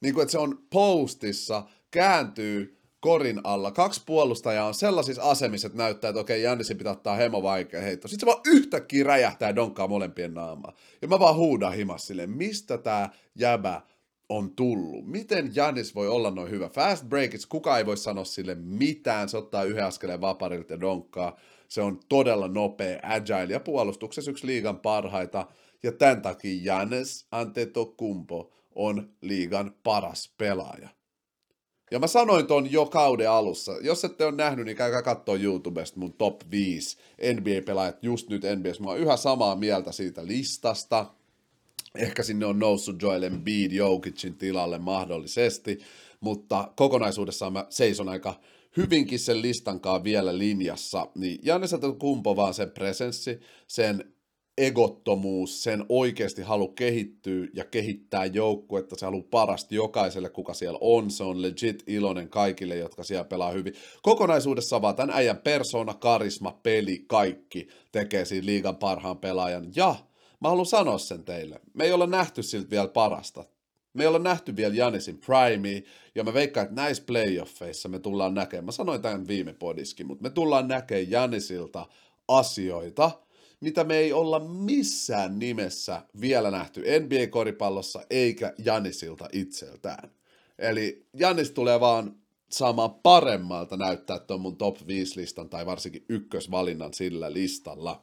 Niin kuin, että se on postissa, kääntyy korin alla. Kaksi puolustajaa on sellaisissa asemissa, että näyttää, että okei, Jannisi pitää ottaa hemo vaikea heitto. Sitten se vaan yhtäkkiä räjähtää donkkaa molempien naamaa. Ja mä vaan huudan himas silleen, mistä tää jäbä on tullut. Miten Janis voi olla noin hyvä? Fast breakits, kuka ei voi sanoa sille mitään. Se ottaa yhden askeleen vaparilta ja donkkaa. Se on todella nopea, agile ja puolustuksessa yksi liigan parhaita. Ja tämän takia Janis Antetokumpo on liigan paras pelaaja. Ja mä sanoin ton jo kauden alussa. Jos ette ole nähnyt, niin käykää katsoa YouTubesta mun top 5 NBA-pelaajat just nyt NBAs. Mä oon yhä samaa mieltä siitä listasta. Ehkä sinne on noussut Joel Embiid Jokicin tilalle mahdollisesti, mutta kokonaisuudessaan mä seison aika hyvinkin sen listankaan vielä linjassa, niin Janne kumpo vaan sen presenssi, sen egottomuus, sen oikeasti halu kehittyä ja kehittää joukkuetta, se haluaa parasti jokaiselle, kuka siellä on, se on legit iloinen kaikille, jotka siellä pelaa hyvin. Kokonaisuudessa vaan tämän äijän persona, karisma, peli, kaikki tekee siinä liigan parhaan pelaajan. Ja mä haluan sanoa sen teille, me ei olla nähty siltä vielä parasta. Me ei olla nähty vielä Janisin primea, ja mä veikkaan, että näissä playoffeissa me tullaan näkemään, mä sanoin tämän viime podiskin, mutta me tullaan näkemään Janisilta asioita, mitä me ei olla missään nimessä vielä nähty NBA-koripallossa eikä Janisilta itseltään. Eli Janis tulee vaan saamaan paremmalta näyttää tuon mun top 5-listan tai varsinkin ykkösvalinnan sillä listalla.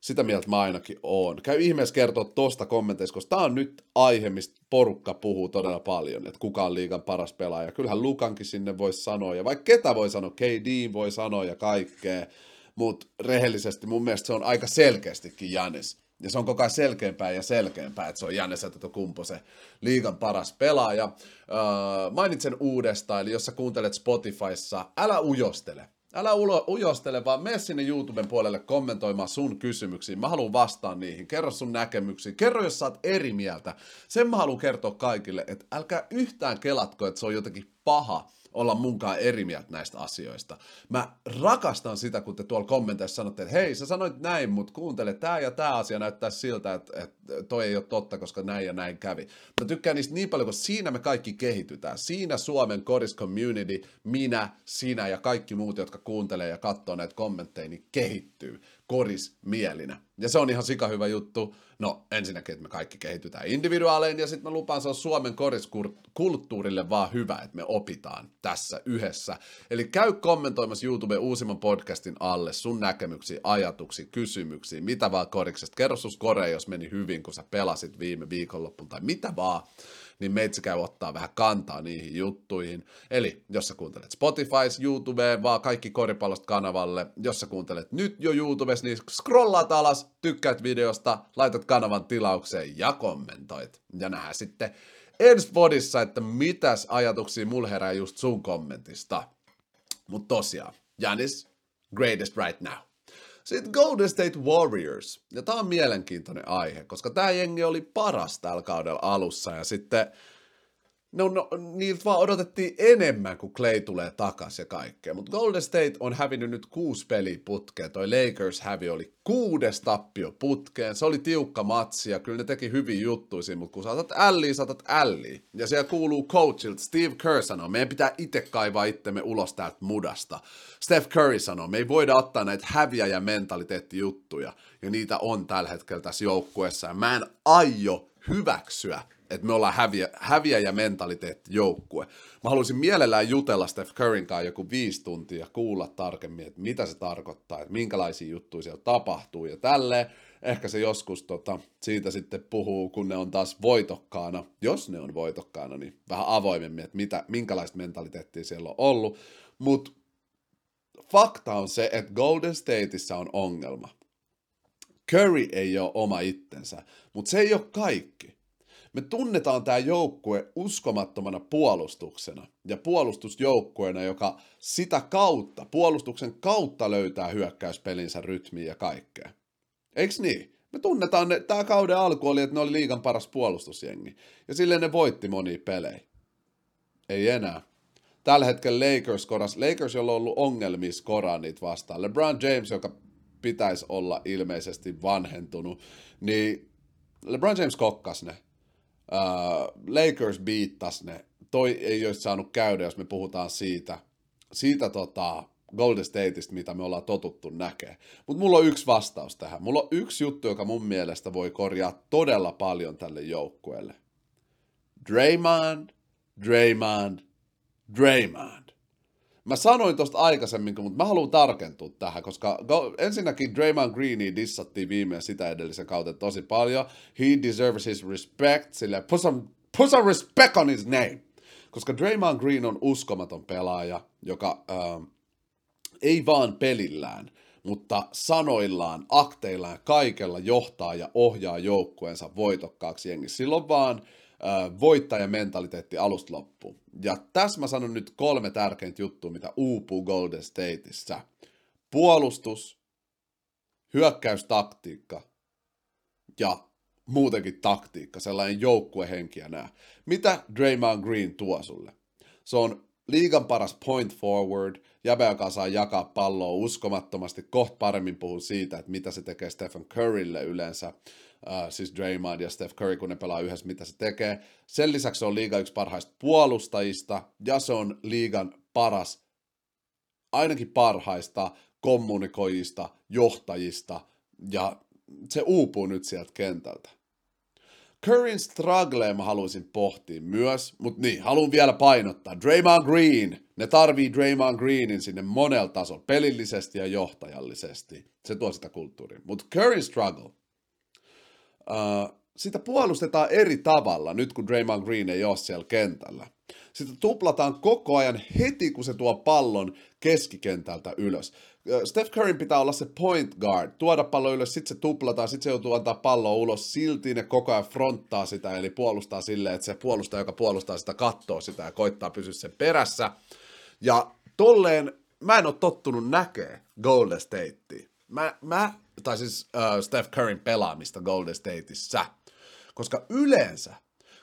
Sitä mieltä mä ainakin oon. Käy ihmeessä kertoa tosta kommenteissa, koska tää on nyt aihe, mistä porukka puhuu todella paljon, että kuka on liigan paras pelaaja. Kyllähän Lukankin sinne voisi sanoa, ja vaikka ketä voi sanoa, KD voi sanoa ja kaikkea mutta rehellisesti mun mielestä se on aika selkeästikin Janis. Ja se on koko ajan selkeämpää ja selkeämpää, että se on Janne kumpo se liigan paras pelaaja. Öö, mainitsen uudestaan, eli jos sä kuuntelet Spotifyssa, älä ujostele. Älä ulo, ujostele, vaan mene sinne YouTuben puolelle kommentoimaan sun kysymyksiin. Mä haluan vastaa niihin. Kerro sun näkemyksiä. Kerro, jos sä oot eri mieltä. Sen mä haluan kertoa kaikille, että älkää yhtään kelatko, että se on jotenkin paha olla munkaan eri mieltä näistä asioista. Mä rakastan sitä, kun te tuolla kommenteissa sanotte, että hei, sä sanoit näin, mutta kuuntele, tämä ja tämä asia näyttää siltä, että, että toi ei ole totta, koska näin ja näin kävi. Mä tykkään niistä niin paljon, koska siinä me kaikki kehitytään. Siinä Suomen Kodis Community, minä, sinä ja kaikki muut, jotka kuuntelee ja katsoo näitä kommentteja, niin kehittyy korismielinä. Ja se on ihan sika hyvä juttu. No ensinnäkin, että me kaikki kehitytään individuaaleihin ja sitten mä lupaan, se on Suomen koriskulttuurille vaan hyvä, että me opitaan tässä yhdessä. Eli käy kommentoimassa YouTube uusimman podcastin alle sun näkemyksiä, ajatuksia, kysymyksiä, mitä vaan koriksesta. Kerro sus kore, jos meni hyvin, kun sä pelasit viime viikonloppuun tai mitä vaan niin meitsi käy ottaa vähän kantaa niihin juttuihin. Eli jos sä kuuntelet Spotify, YouTube, vaan kaikki koripallosta kanavalle, jos sä kuuntelet nyt jo YouTubessa, niin scrollaat alas, tykkäät videosta, laitat kanavan tilaukseen ja kommentoit. Ja nähdään sitten ensi podissa, että mitäs ajatuksia mulla herää just sun kommentista. Mutta tosiaan, Janis, greatest right now. Sitten Golden State Warriors. Ja tämä on mielenkiintoinen aihe, koska tämä jengi oli paras tällä kaudella alussa ja sitten no, no, niiltä vaan odotettiin enemmän, kun Clay tulee takaisin ja kaikkea. Mutta Golden State on hävinnyt nyt kuusi peliä putkeen. Toi Lakers hävi oli kuudes tappio putkeen. Se oli tiukka matsi ja kyllä ne teki hyvin juttuisia, mutta kun saatat älliä, saatat älliä. Ja siellä kuuluu coachilta, Steve Kerr sanoo, meidän pitää itse kaivaa itsemme ulos täältä mudasta. Steph Curry sanoo, me ei voida ottaa näitä häviä ja mentaliteettijuttuja. Ja niitä on tällä hetkellä tässä joukkueessa. Ja mä en aio hyväksyä että me ollaan häviä, häviä ja mentaliteetti joukkue. Mä haluaisin mielellään jutella Steph Curryn kanssa joku viisi tuntia ja kuulla tarkemmin, että mitä se tarkoittaa, että minkälaisia juttuja siellä tapahtuu ja tälleen. Ehkä se joskus tota, siitä sitten puhuu, kun ne on taas voitokkaana, jos ne on voitokkaana, niin vähän avoimemmin, että mitä, minkälaista mentaliteettia siellä on ollut. Mutta fakta on se, että Golden Stateissa on ongelma. Curry ei ole oma itsensä, mutta se ei ole kaikki. Me tunnetaan tämä joukkue uskomattomana puolustuksena ja puolustusjoukkueena, joka sitä kautta, puolustuksen kautta löytää hyökkäyspelinsä rytmiä ja kaikkea. Eiks niin? Me tunnetaan ne, tämä kauden alku oli, että ne oli liigan paras puolustusjengi. Ja silleen ne voitti monia pelejä. Ei enää. Tällä hetkellä Lakers koras, Lakers, jolla on ollut ongelmia skoraa niitä vastaan. LeBron James, joka pitäisi olla ilmeisesti vanhentunut, niin LeBron James kokkas ne. Uh, Lakers biittas ne. Toi ei olisi saanut käydä, jos me puhutaan siitä, siitä tota, Golden Stateista, mitä me ollaan totuttu näkee. Mutta mulla on yksi vastaus tähän. Mulla on yksi juttu, joka mun mielestä voi korjaa todella paljon tälle joukkueelle. Draymond, Draymond, Draymond. Mä sanoin tosta aikaisemmin, mutta mä haluan tarkentua tähän, koska ensinnäkin Draymond Greeni dissattiin viime sitä edellisen kautta tosi paljon. He deserves his respect, sille put some, put some respect on his name. Koska Draymond Green on uskomaton pelaaja, joka äh, ei vaan pelillään, mutta sanoillaan, akteillaan, kaikella johtaa ja ohjaa joukkueensa voitokkaaksi jengissä. Silloin vaan voittajamentaliteetti alusta loppuun. Ja tässä mä sanon nyt kolme tärkeintä juttua, mitä uupuu Golden Stateissa. Puolustus, hyökkäystaktiikka ja muutenkin taktiikka, sellainen joukkuehenki ja nää. Mitä Draymond Green tuo sulle? Se on liigan paras point forward, jäbä, joka saa jakaa palloa uskomattomasti, kohta paremmin puhun siitä, että mitä se tekee Stephen Currylle yleensä uh, siis Draymond ja Steph Curry, kun ne pelaa yhdessä, mitä se tekee. Sen lisäksi se on liiga yksi parhaista puolustajista, ja se on liigan paras, ainakin parhaista kommunikoijista, johtajista, ja se uupuu nyt sieltä kentältä. Curryn struggle mä haluaisin pohtia myös, mutta niin, haluan vielä painottaa. Draymond Green, ne tarvii Draymond Greenin sinne monella tasolla, pelillisesti ja johtajallisesti. Se tuo sitä kulttuuria. Mutta Curryn struggle, uh, sitä puolustetaan eri tavalla nyt, kun Draymond Green ei ole siellä kentällä. Sitä tuplataan koko ajan heti, kun se tuo pallon keskikentältä ylös. Steph Curryn pitää olla se point guard, tuoda pallo ylös, sitten se tuplataan, sitten se joutuu antaa palloa ulos, silti ne koko ajan fronttaa sitä, eli puolustaa silleen, että se puolustaa, joka puolustaa sitä, kattoo sitä ja koittaa pysyä sen perässä. Ja tolleen mä en ole tottunut näkee Golden Statea. Mä, mä tai siis uh, Steph Curryn pelaamista Golden Stateissa, koska yleensä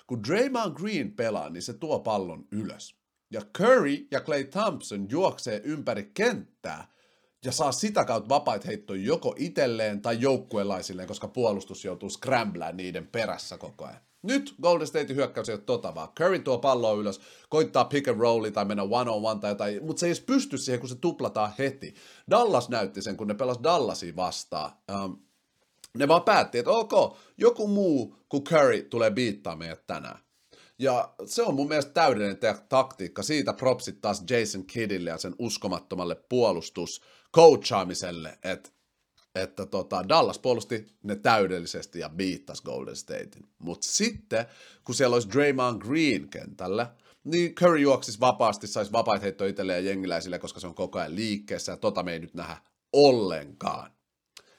kun Draymond Green pelaa, niin se tuo pallon ylös. Ja Curry ja Clay Thompson juoksee ympäri kenttää ja saa sitä kautta vapaita heittoja joko itselleen tai joukkueenlaisilleen, koska puolustus joutuu scramblään niiden perässä koko ajan. Nyt Golden State hyökkäys ei ole tota vaan. Curry tuo palloa ylös, koittaa pick and rolli tai mennä one on one tai jotain, mutta se ei edes pysty siihen, kun se tuplataan heti. Dallas näytti sen, kun ne pelas Dallasia vastaan. Um, ne vaan päätti, että ok, joku muu kuin Curry tulee biittaa meidät tänään. Ja se on mun mielestä täydellinen taktiikka. Siitä propsit taas Jason Kiddille ja sen uskomattomalle puolustus coachaamiselle, että että tota, Dallas puolusti ne täydellisesti ja biittas Golden Statein. Mutta sitten, kun siellä olisi Draymond Green kentällä, niin Curry juoksisi vapaasti, saisi vapaita heittoja itselleen ja jengiläisille, koska se on koko ajan liikkeessä, ja tota me ei nyt nähdä ollenkaan.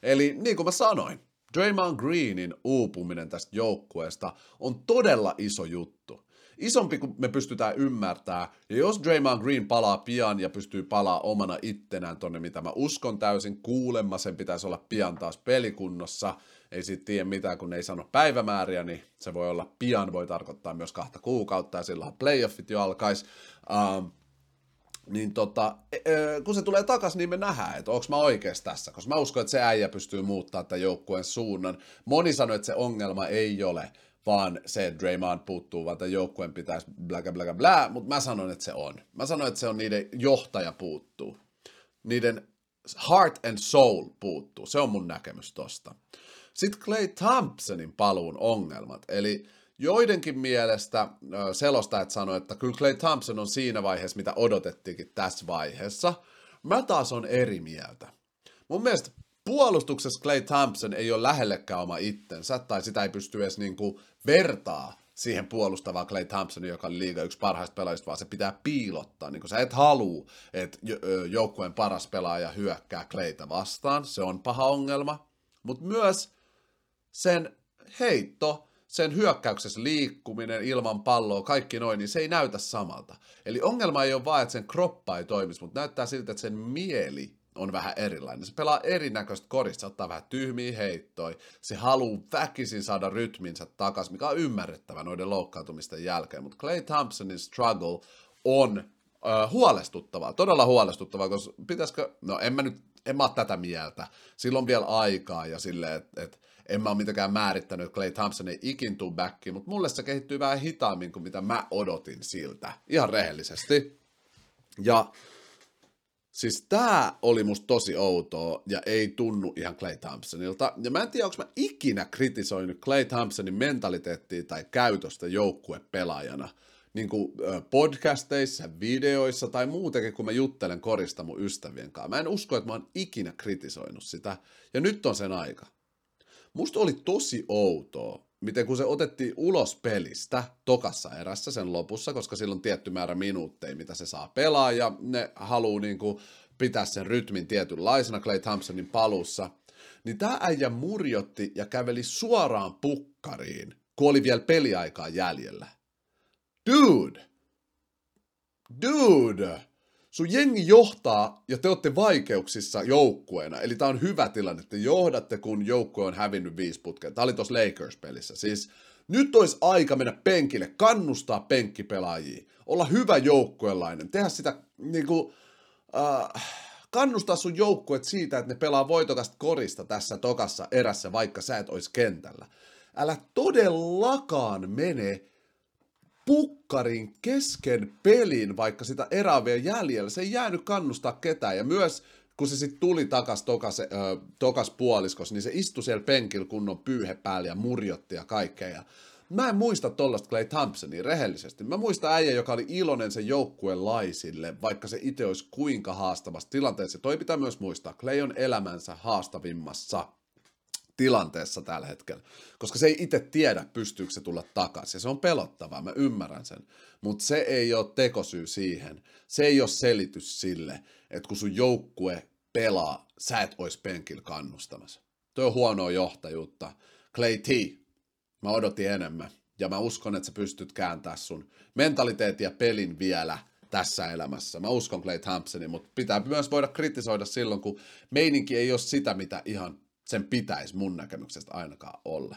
Eli niin kuin mä sanoin, Draymond Greenin uupuminen tästä joukkueesta on todella iso juttu. Isompi kuin me pystytään ymmärtää. Ja jos Draymond Green palaa pian ja pystyy palaa omana ittenään tonne, mitä mä uskon täysin, kuulemma sen pitäisi olla pian taas pelikunnossa. Ei siitä tiedä mitään, kun ei sano päivämääriä, niin se voi olla pian, voi tarkoittaa myös kahta kuukautta ja silloin playoffit jo alkaisi. Um, niin tota, e, e, kun se tulee takaisin, niin me nähdään, että onko mä oikeassa tässä, koska mä uskon, että se äijä pystyy muuttamaan tämän joukkueen suunnan. Moni sanoi, että se ongelma ei ole, vaan se, että Draymond puuttuu, vaan tämän joukkueen pitäisi bläkä bläkä blä, mutta mä sanon, että se on. Mä sanon, että se on niiden johtaja puuttuu. Niiden heart and soul puuttuu. Se on mun näkemys tosta. Sitten Clay Thompsonin paluun ongelmat, eli joidenkin mielestä selostajat sanoivat, että kyllä Clay Thompson on siinä vaiheessa, mitä odotettiinkin tässä vaiheessa. Mä taas on eri mieltä. Mun mielestä puolustuksessa Clay Thompson ei ole lähellekään oma itsensä, tai sitä ei pysty edes niinku vertaa siihen puolustavaan Clay Thompsonin, joka on liiga yksi parhaista pelaajista, vaan se pitää piilottaa. Niin sä et halua, että joukkueen paras pelaaja hyökkää Clayta vastaan, se on paha ongelma. Mutta myös sen heitto, sen hyökkäyksessä liikkuminen ilman palloa, kaikki noin, niin se ei näytä samalta. Eli ongelma ei ole vaan, että sen kroppa ei toimisi, mutta näyttää siltä, että sen mieli on vähän erilainen. Se pelaa erinäköistä korista, se ottaa vähän tyhmiä heittoja, se haluaa väkisin saada rytminsä takaisin, mikä on ymmärrettävä noiden loukkaantumisten jälkeen, mutta Clay Thompsonin struggle on äh, huolestuttavaa, todella huolestuttavaa, koska pitäisikö, no en mä nyt, en mä ole tätä mieltä, silloin vielä aikaa ja silleen, että et, en mä ole mitenkään määrittänyt, että Clay Thompson ei ikin tuu backiin, mutta mulle se kehittyy vähän hitaammin kuin mitä mä odotin siltä, ihan rehellisesti. Ja Siis tää oli musta tosi outoa ja ei tunnu ihan Clay Thompsonilta. Ja mä en tiedä, onko mä ikinä kritisoinut Clay Thompsonin mentaliteettia tai käytöstä joukkuepelaajana. Niin kuin podcasteissa, videoissa tai muutenkin, kun mä juttelen korista mun ystävien kanssa. Mä en usko, että mä oon ikinä kritisoinut sitä. Ja nyt on sen aika. Musta oli tosi outoa, miten kun se otettiin ulos pelistä tokassa erässä sen lopussa, koska silloin on tietty määrä minuutteja, mitä se saa pelaa, ja ne haluaa niin kuin pitää sen rytmin tietynlaisena Clay Thompsonin palussa, niin tämä äijä murjotti ja käveli suoraan pukkariin, kun oli vielä peliaikaa jäljellä. Dude! Dude! Sun jengi johtaa ja te olette vaikeuksissa joukkueena. Eli tää on hyvä tilanne, että johdatte, kun joukkue on hävinnyt viisi putkea. Tää oli tuossa Lakers-pelissä. Siis nyt olisi aika mennä penkille, kannustaa penkkipelaajia, olla hyvä joukkueenlainen, tehdä sitä niinku, äh, kannustaa sun joukkueet siitä, että ne pelaa voitokasta korista tässä tokassa erässä, vaikka sä et olisi kentällä. Älä todellakaan mene pukkarin kesken pelin, vaikka sitä erää vielä jäljellä. Se ei jäänyt kannustaa ketään. Ja myös kun se sitten tuli takas tokas, äh, tokas puoliskos, niin se istui siellä penkillä kunnon pyyhe päällä ja murjotti ja kaikkea. Ja mä en muista tollasta Clay Thompsonia rehellisesti. Mä muistan äijä, joka oli iloinen sen joukkueen laisille, vaikka se itse olisi kuinka haastavassa tilanteessa. Toi pitää myös muistaa, Clay on elämänsä haastavimmassa tilanteessa tällä hetkellä. Koska se ei itse tiedä, pystyykö se tulla takaisin. Se on pelottavaa, mä ymmärrän sen. Mutta se ei ole tekosyy siihen. Se ei ole selitys sille, että kun sun joukkue pelaa, sä et ois penkillä kannustamassa. Tuo on huonoa johtajuutta. Clay T, mä odotin enemmän. Ja mä uskon, että sä pystyt kääntämään sun mentaliteetin ja pelin vielä tässä elämässä. Mä uskon Clay Thompsonin, mutta pitää myös voida kritisoida silloin, kun meininki ei ole sitä, mitä ihan sen pitäisi mun näkemyksestä ainakaan olla.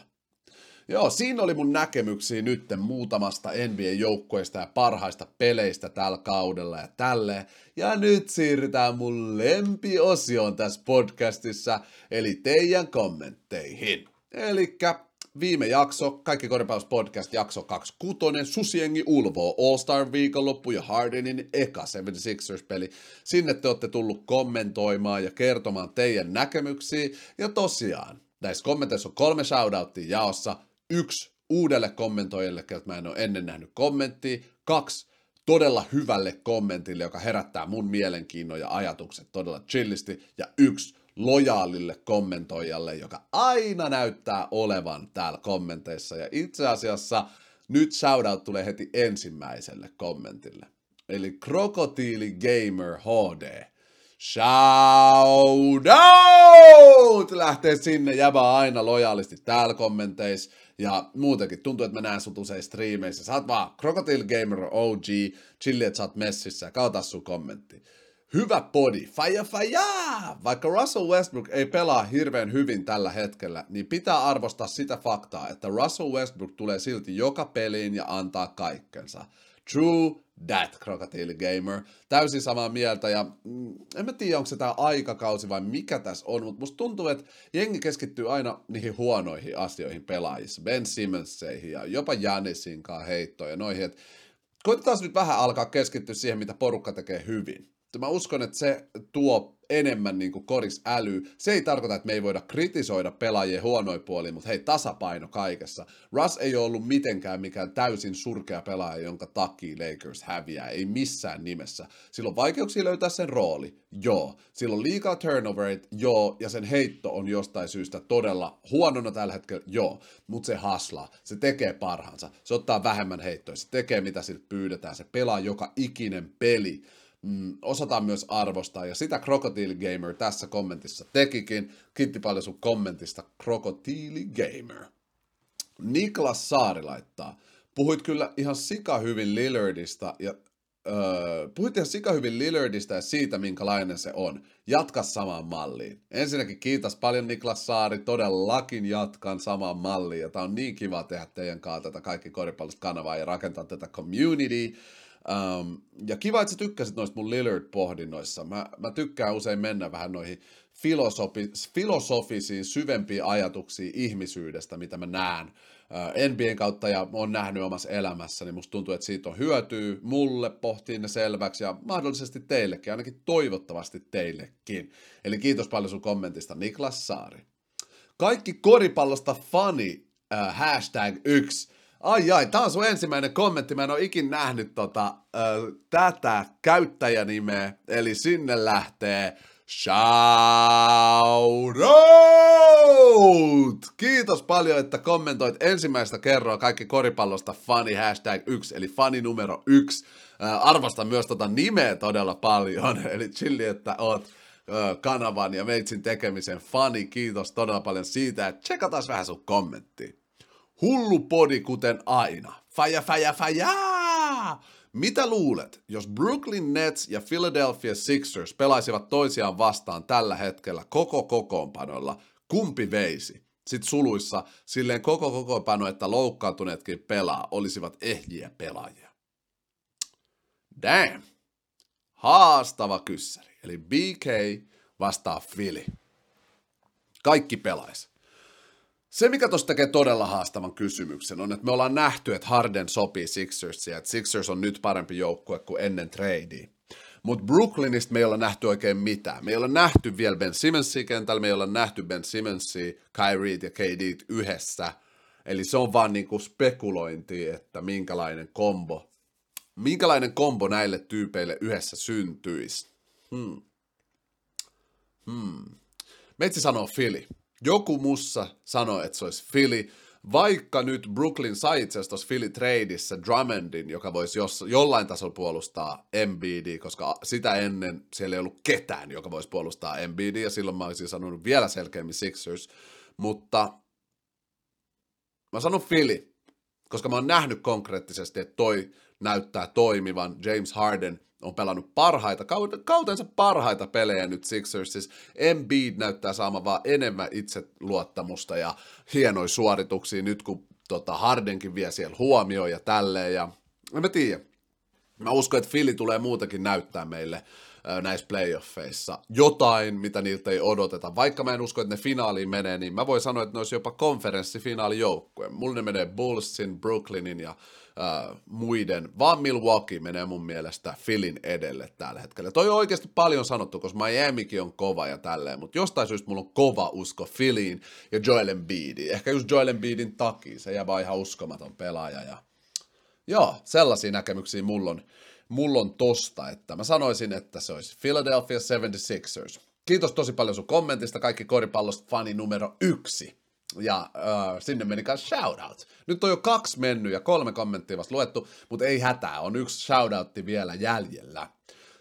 Joo, siinä oli mun näkemyksiä nyt muutamasta NBA-joukkueesta ja parhaista peleistä tällä kaudella ja tälleen. Ja nyt siirrytään mun lempiosioon tässä podcastissa, eli teidän kommentteihin. Elikkä viime jakso, Kaikki Koripallos podcast jakso 26, Susiengi ulvoo, All-Star viikonloppu ja Hardenin eka 76ers-peli. Sinne te olette tullut kommentoimaan ja kertomaan teidän näkemyksiä. Ja tosiaan, näissä kommenteissa on kolme shoutouttia jaossa yksi uudelle kommentoijalle, keltä mä en ole ennen nähnyt kommenttia, kaksi todella hyvälle kommentille, joka herättää mun mielenkiinnon ja ajatukset todella chillisti, ja yksi lojaalille kommentoijalle, joka aina näyttää olevan täällä kommenteissa, ja itse asiassa nyt shoutout tulee heti ensimmäiselle kommentille. Eli Krokotiili Gamer HD. Shout out! Lähtee sinne, jäbä aina lojaalisti täällä kommenteissa. Ja muutenkin tuntuu, että mä näen sut usein striimeissä. Sä oot vaan Crocodile Gamer OG, chilli, että sä oot messissä. Kauta sun kommentti. Hyvä podi, faja faja! Vaikka Russell Westbrook ei pelaa hirveän hyvin tällä hetkellä, niin pitää arvostaa sitä faktaa, että Russell Westbrook tulee silti joka peliin ja antaa kaikkensa. True that, Crocodile Gamer. Täysin samaa mieltä ja mm, en mä tiedä, onko se tämä aikakausi vai mikä tässä on, mutta musta tuntuu, että jengi keskittyy aina niihin huonoihin asioihin pelaajissa, Ben Simmonsseihin ja jopa Janisin kanssa heittoon ja noihin, että koitetaan nyt vähän alkaa keskittyä siihen, mitä porukka tekee hyvin. Mä uskon, että se tuo enemmän niin kuin koris äly. Se ei tarkoita, että me ei voida kritisoida pelaajien huonoja puolia, mutta hei, tasapaino kaikessa. Russ ei ole ollut mitenkään mikään täysin surkea pelaaja, jonka takia Lakers häviää. Ei missään nimessä. Sillä on vaikeuksia löytää sen rooli. Joo. Sillä on liikaa turnoverit. Joo. Ja sen heitto on jostain syystä todella huonona tällä hetkellä. Joo. Mutta se haslaa. Se tekee parhaansa. Se ottaa vähemmän heittoja. Se tekee mitä siltä pyydetään. Se pelaa joka ikinen peli mm, osataan myös arvostaa, ja sitä Crocodile Gamer tässä kommentissa tekikin. Kiitti paljon sun kommentista, Crocodile Gamer. Niklas Saari laittaa, puhuit kyllä ihan sika hyvin Lillardista, ja öö, puhuit ihan sika hyvin Lillardista ja siitä, minkälainen se on. Jatka samaan malliin. Ensinnäkin kiitos paljon Niklas Saari, todellakin jatkan samaan malliin, ja tää on niin kiva tehdä teidän kanssa tätä kaikki koripallosta kanavaa ja rakentaa tätä community. Um, ja kiva, että sä tykkäsit noista mun Lillard-pohdinnoissa. Mä, mä tykkään usein mennä vähän noihin filosofi, filosofisiin, syvempiin ajatuksiin ihmisyydestä, mitä mä näen uh, NBAn kautta ja on nähnyt omassa elämässä, niin musta tuntuu, että siitä on hyötyä mulle pohtiin ne selväksi ja mahdollisesti teillekin, ainakin toivottavasti teillekin. Eli kiitos paljon sun kommentista, Niklas Saari. Kaikki koripallosta fani, uh, hashtag yksi Ai ai, tää on sun ensimmäinen kommentti. Mä en ole ikin nähnyt tota, ö, tätä käyttäjänimeä. Eli sinne lähtee shout out! Kiitos paljon, että kommentoit ensimmäistä kerroa kaikki koripallosta fani hashtag 1, eli fani numero 1. arvostan myös tota nimeä todella paljon, *laughs* eli chilli, että oot kanavan ja meitsin tekemisen fani. Kiitos todella paljon siitä, että tsekataan vähän sun kommenttia. Hullu podi kuten aina. Faja, faja, faja! Mitä luulet, jos Brooklyn Nets ja Philadelphia Sixers pelaisivat toisiaan vastaan tällä hetkellä koko kokoonpanolla, kumpi veisi? Sitten suluissa silleen koko kokoonpano, että loukkaantuneetkin pelaa, olisivat ehjiä pelaajia. Damn! Haastava kyssäri. Eli BK vastaa Philly. Kaikki pelaisi. Se, mikä tuossa tekee todella haastavan kysymyksen, on, että me ollaan nähty, että Harden sopii Sixersia, että Sixers on nyt parempi joukkue kuin ennen tradea. Mutta Brooklynista me ei olla nähty oikein mitään. Me ei olla nähty vielä Ben Simmonsia kentällä, me ei olla nähty Ben Simmonsia, Kyrie ja KD yhdessä. Eli se on vaan niinku spekulointi, että minkälainen kombo, minkälainen kombo näille tyypeille yhdessä syntyisi. Hmm. Hmm. Metsi sanoo Philly. Joku mussa sanoi, että se olisi Philly, vaikka nyt Brooklyn sai itse asiassa tuossa Philly Tradeissa Drummondin, joka voisi jos, jollain tasolla puolustaa Embiidia, koska sitä ennen siellä ei ollut ketään, joka voisi puolustaa Embiidia, ja silloin mä olisin sanonut vielä selkeämmin Sixers, mutta mä sanon Philly, koska mä oon nähnyt konkreettisesti, että toi näyttää toimivan. James Harden on pelannut parhaita, kautensa parhaita pelejä nyt Sixersissa. Embiid näyttää saamaan vaan enemmän itseluottamusta ja hienoja suorituksia nyt, kun tota Hardenkin vie siellä huomioon ja tälleen. Ja en mä tiedä. Mä uskon, että Philly tulee muutakin näyttää meille näissä playoffeissa jotain, mitä niiltä ei odoteta. Vaikka mä en usko, että ne finaaliin menee, niin mä voin sanoa, että ne olisi jopa konferenssifinaalijoukkueen. Mulla ne menee Bullsin, Brooklynin ja äh, muiden, vaan Milwaukee menee mun mielestä Philin edelle tällä hetkellä. Toi on oikeasti paljon sanottu, koska Miamikin on kova ja tälleen, mutta jostain syystä mulla on kova usko Philiin ja Joel Embiidiin. Ehkä just Joel Embiidin takia, se jää vaan ihan uskomaton pelaaja. Ja... Joo, sellaisia näkemyksiä mulla on, mulla on tosta, että mä sanoisin, että se olisi Philadelphia 76ers. Kiitos tosi paljon sun kommentista, kaikki koripallosta fani numero yksi ja äh, sinne meni myös shoutout. Nyt on jo kaksi mennyt ja kolme kommenttia vasta luettu, mutta ei hätää, on yksi shoutoutti vielä jäljellä.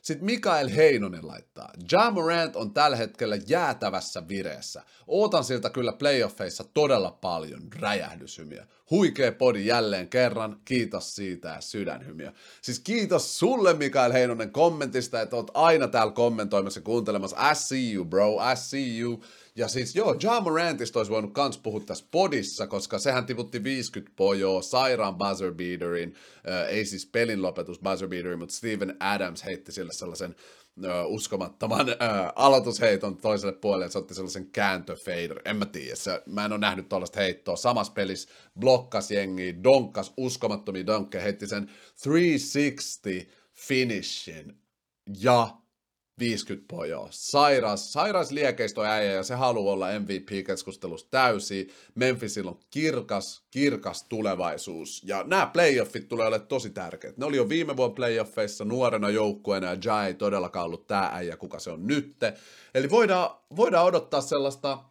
Sitten Mikael Heinonen laittaa, Ja Morant on tällä hetkellä jäätävässä vireessä. Ootan siltä kyllä playoffeissa todella paljon räjähdyshymiä. Huikea podi jälleen kerran, kiitos siitä ja sydänhymiä. Siis kiitos sulle Mikael Heinonen kommentista, että oot aina täällä kommentoimassa ja kuuntelemassa. I see you bro, I see you. Ja siis joo, Ja Morantista olisi voinut kans puhua tässä podissa, koska sehän tiputti 50 pojoa, sairaan buzzer beaterin, äh, ei siis pelin lopetus buzzer beaterin, mutta Steven Adams heitti sille sellaisen äh, uskomattoman äh, aloitusheiton toiselle puolelle, se otti sellaisen kääntöfader, en mä tiedä, se, mä en ole nähnyt tuollaista heittoa, samassa pelissä blokkas jengi, donkkas uskomattomia donkkeja, heitti sen 360 finishin, ja 50 pojoa. Sairas, sairas liekeisto äijä ja se haluaa olla MVP-keskustelussa täysi. Memphisillä on kirkas, kirkas tulevaisuus. Ja nämä playoffit tulee olemaan tosi tärkeät. Ne oli jo viime vuonna playoffeissa nuorena joukkueena ja Jai ei todellakaan ollut tämä äijä, kuka se on nytte. Eli voidaan, voidaan odottaa sellaista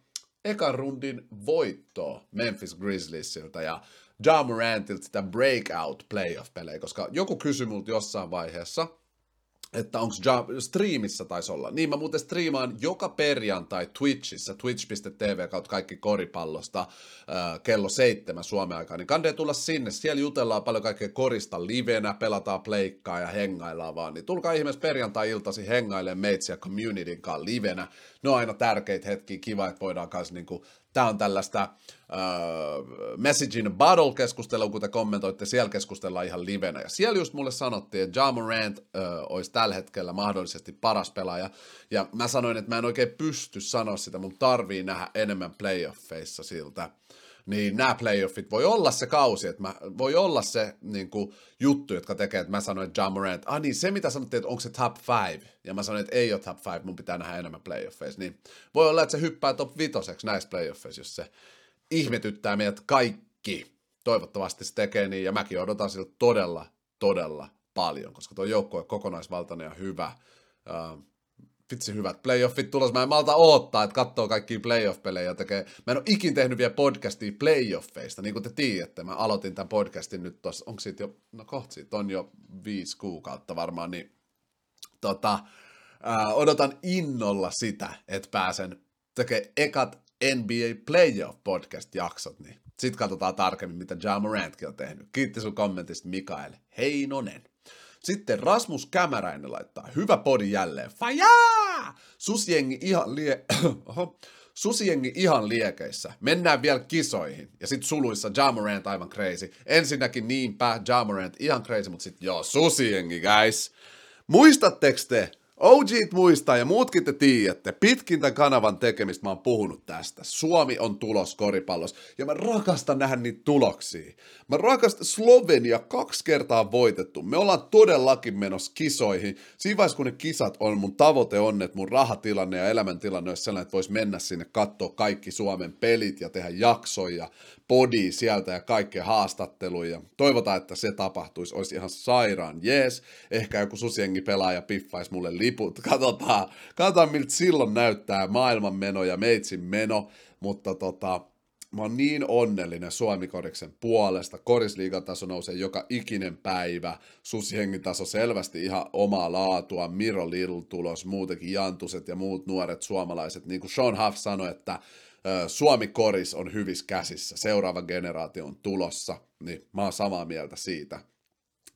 ekan rundin voittoa Memphis Grizzliesilta ja Ja Morantilta sitä breakout playoff-pelejä, koska joku kysyi multa jossain vaiheessa – että onko ja, striimissä taisi olla. Niin mä muuten striimaan joka perjantai Twitchissä, twitch.tv kautta kaikki koripallosta äh, kello seitsemän Suomen aikaa, niin kandee tulla sinne. Siellä jutellaan paljon kaikkea korista livenä, pelataan pleikkaa ja hengaillaan vaan. Niin tulkaa ihmeessä perjantai-iltasi hengailemaan meitsiä communityn kanssa livenä. Ne on aina tärkeitä hetkiä, kiva, että voidaan kanssa niinku Tämä on tällaista message in a bottle keskustelua, kun te kommentoitte, siellä keskustellaan ihan livenä. Ja siellä just mulle sanottiin, että Ja Morant uh, olisi tällä hetkellä mahdollisesti paras pelaaja. Ja mä sanoin, että mä en oikein pysty sanoa sitä, mun tarvii nähdä enemmän playoffeissa siltä niin nämä playoffit voi olla se kausi, että mä, voi olla se niin kuin, juttu, jotka tekee, että mä sanoin, John Morant, ah niin, se mitä sanottiin, että onko se top 5, ja mä sanoin, että ei ole top 5, mun pitää nähdä enemmän playoffeissa, niin voi olla, että se hyppää top 5 näissä playoffeissa, jos se ihmetyttää meidät kaikki. Toivottavasti se tekee niin, ja mäkin odotan siltä todella, todella paljon, koska tuo joukkue on kokonaisvaltainen ja hyvä. Uh, vitsi hyvät playoffit tulos. Mä en malta odottaa, että katsoo kaikkia playoff-pelejä tekee. Mä en ole ikin tehnyt vielä podcastia playoffeista, niin kuin te tiedätte. Mä aloitin tämän podcastin nyt tuossa, onko siitä jo, no kohta siitä on jo viisi kuukautta varmaan, niin tota, ää, odotan innolla sitä, että pääsen tekemään ekat NBA Playoff podcast-jaksot, niin sitten katsotaan tarkemmin, mitä Ja Morantkin on tehnyt. Kiitti sun kommentista Mikael Heinonen. Sitten Rasmus Kämäräinen laittaa, hyvä podi jälleen. Fajaa! Susjengi ihan lie... *clears throat* Oho. Susiengi ihan liekeissä. Mennään vielä kisoihin. Ja sitten suluissa Jamorant aivan crazy. Ensinnäkin niinpä Jamorant ihan crazy, mutta sitten joo, susiengi guys. Muistatteko te, OGt muistaa ja muutkin te tiedätte, pitkin tämän kanavan tekemistä mä oon puhunut tästä. Suomi on tulos koripallossa ja mä rakastan nähdä niitä tuloksia. Mä rakastan Slovenia kaksi kertaa voitettu. Me ollaan todellakin menossa kisoihin. Siinä vaiheessa kun ne kisat on, mun tavoite on, että mun rahatilanne ja elämäntilanne olisi sellainen, että vois mennä sinne katsoa kaikki Suomen pelit ja tehdä jaksoja podi sieltä ja kaikkea haastatteluja. Toivotaan, että se tapahtuisi. Olisi ihan sairaan jees. Ehkä joku susiengi pelaaja piffaisi mulle liput. Katsotaan, katsotaan miltä silloin näyttää maailman meno ja meitsin meno. Mutta tota, mä oon niin onnellinen Suomi-koriksen puolesta. Korisliigataso nousee joka ikinen päivä. Susihengitaso selvästi ihan omaa laatua. Miro Little tulos, muutenkin Jantuset ja muut nuoret suomalaiset. Niin kuin Sean Huff sanoi, että Suomi-koris on hyvissä käsissä. Seuraava generaatio on tulossa. Niin mä oon samaa mieltä siitä.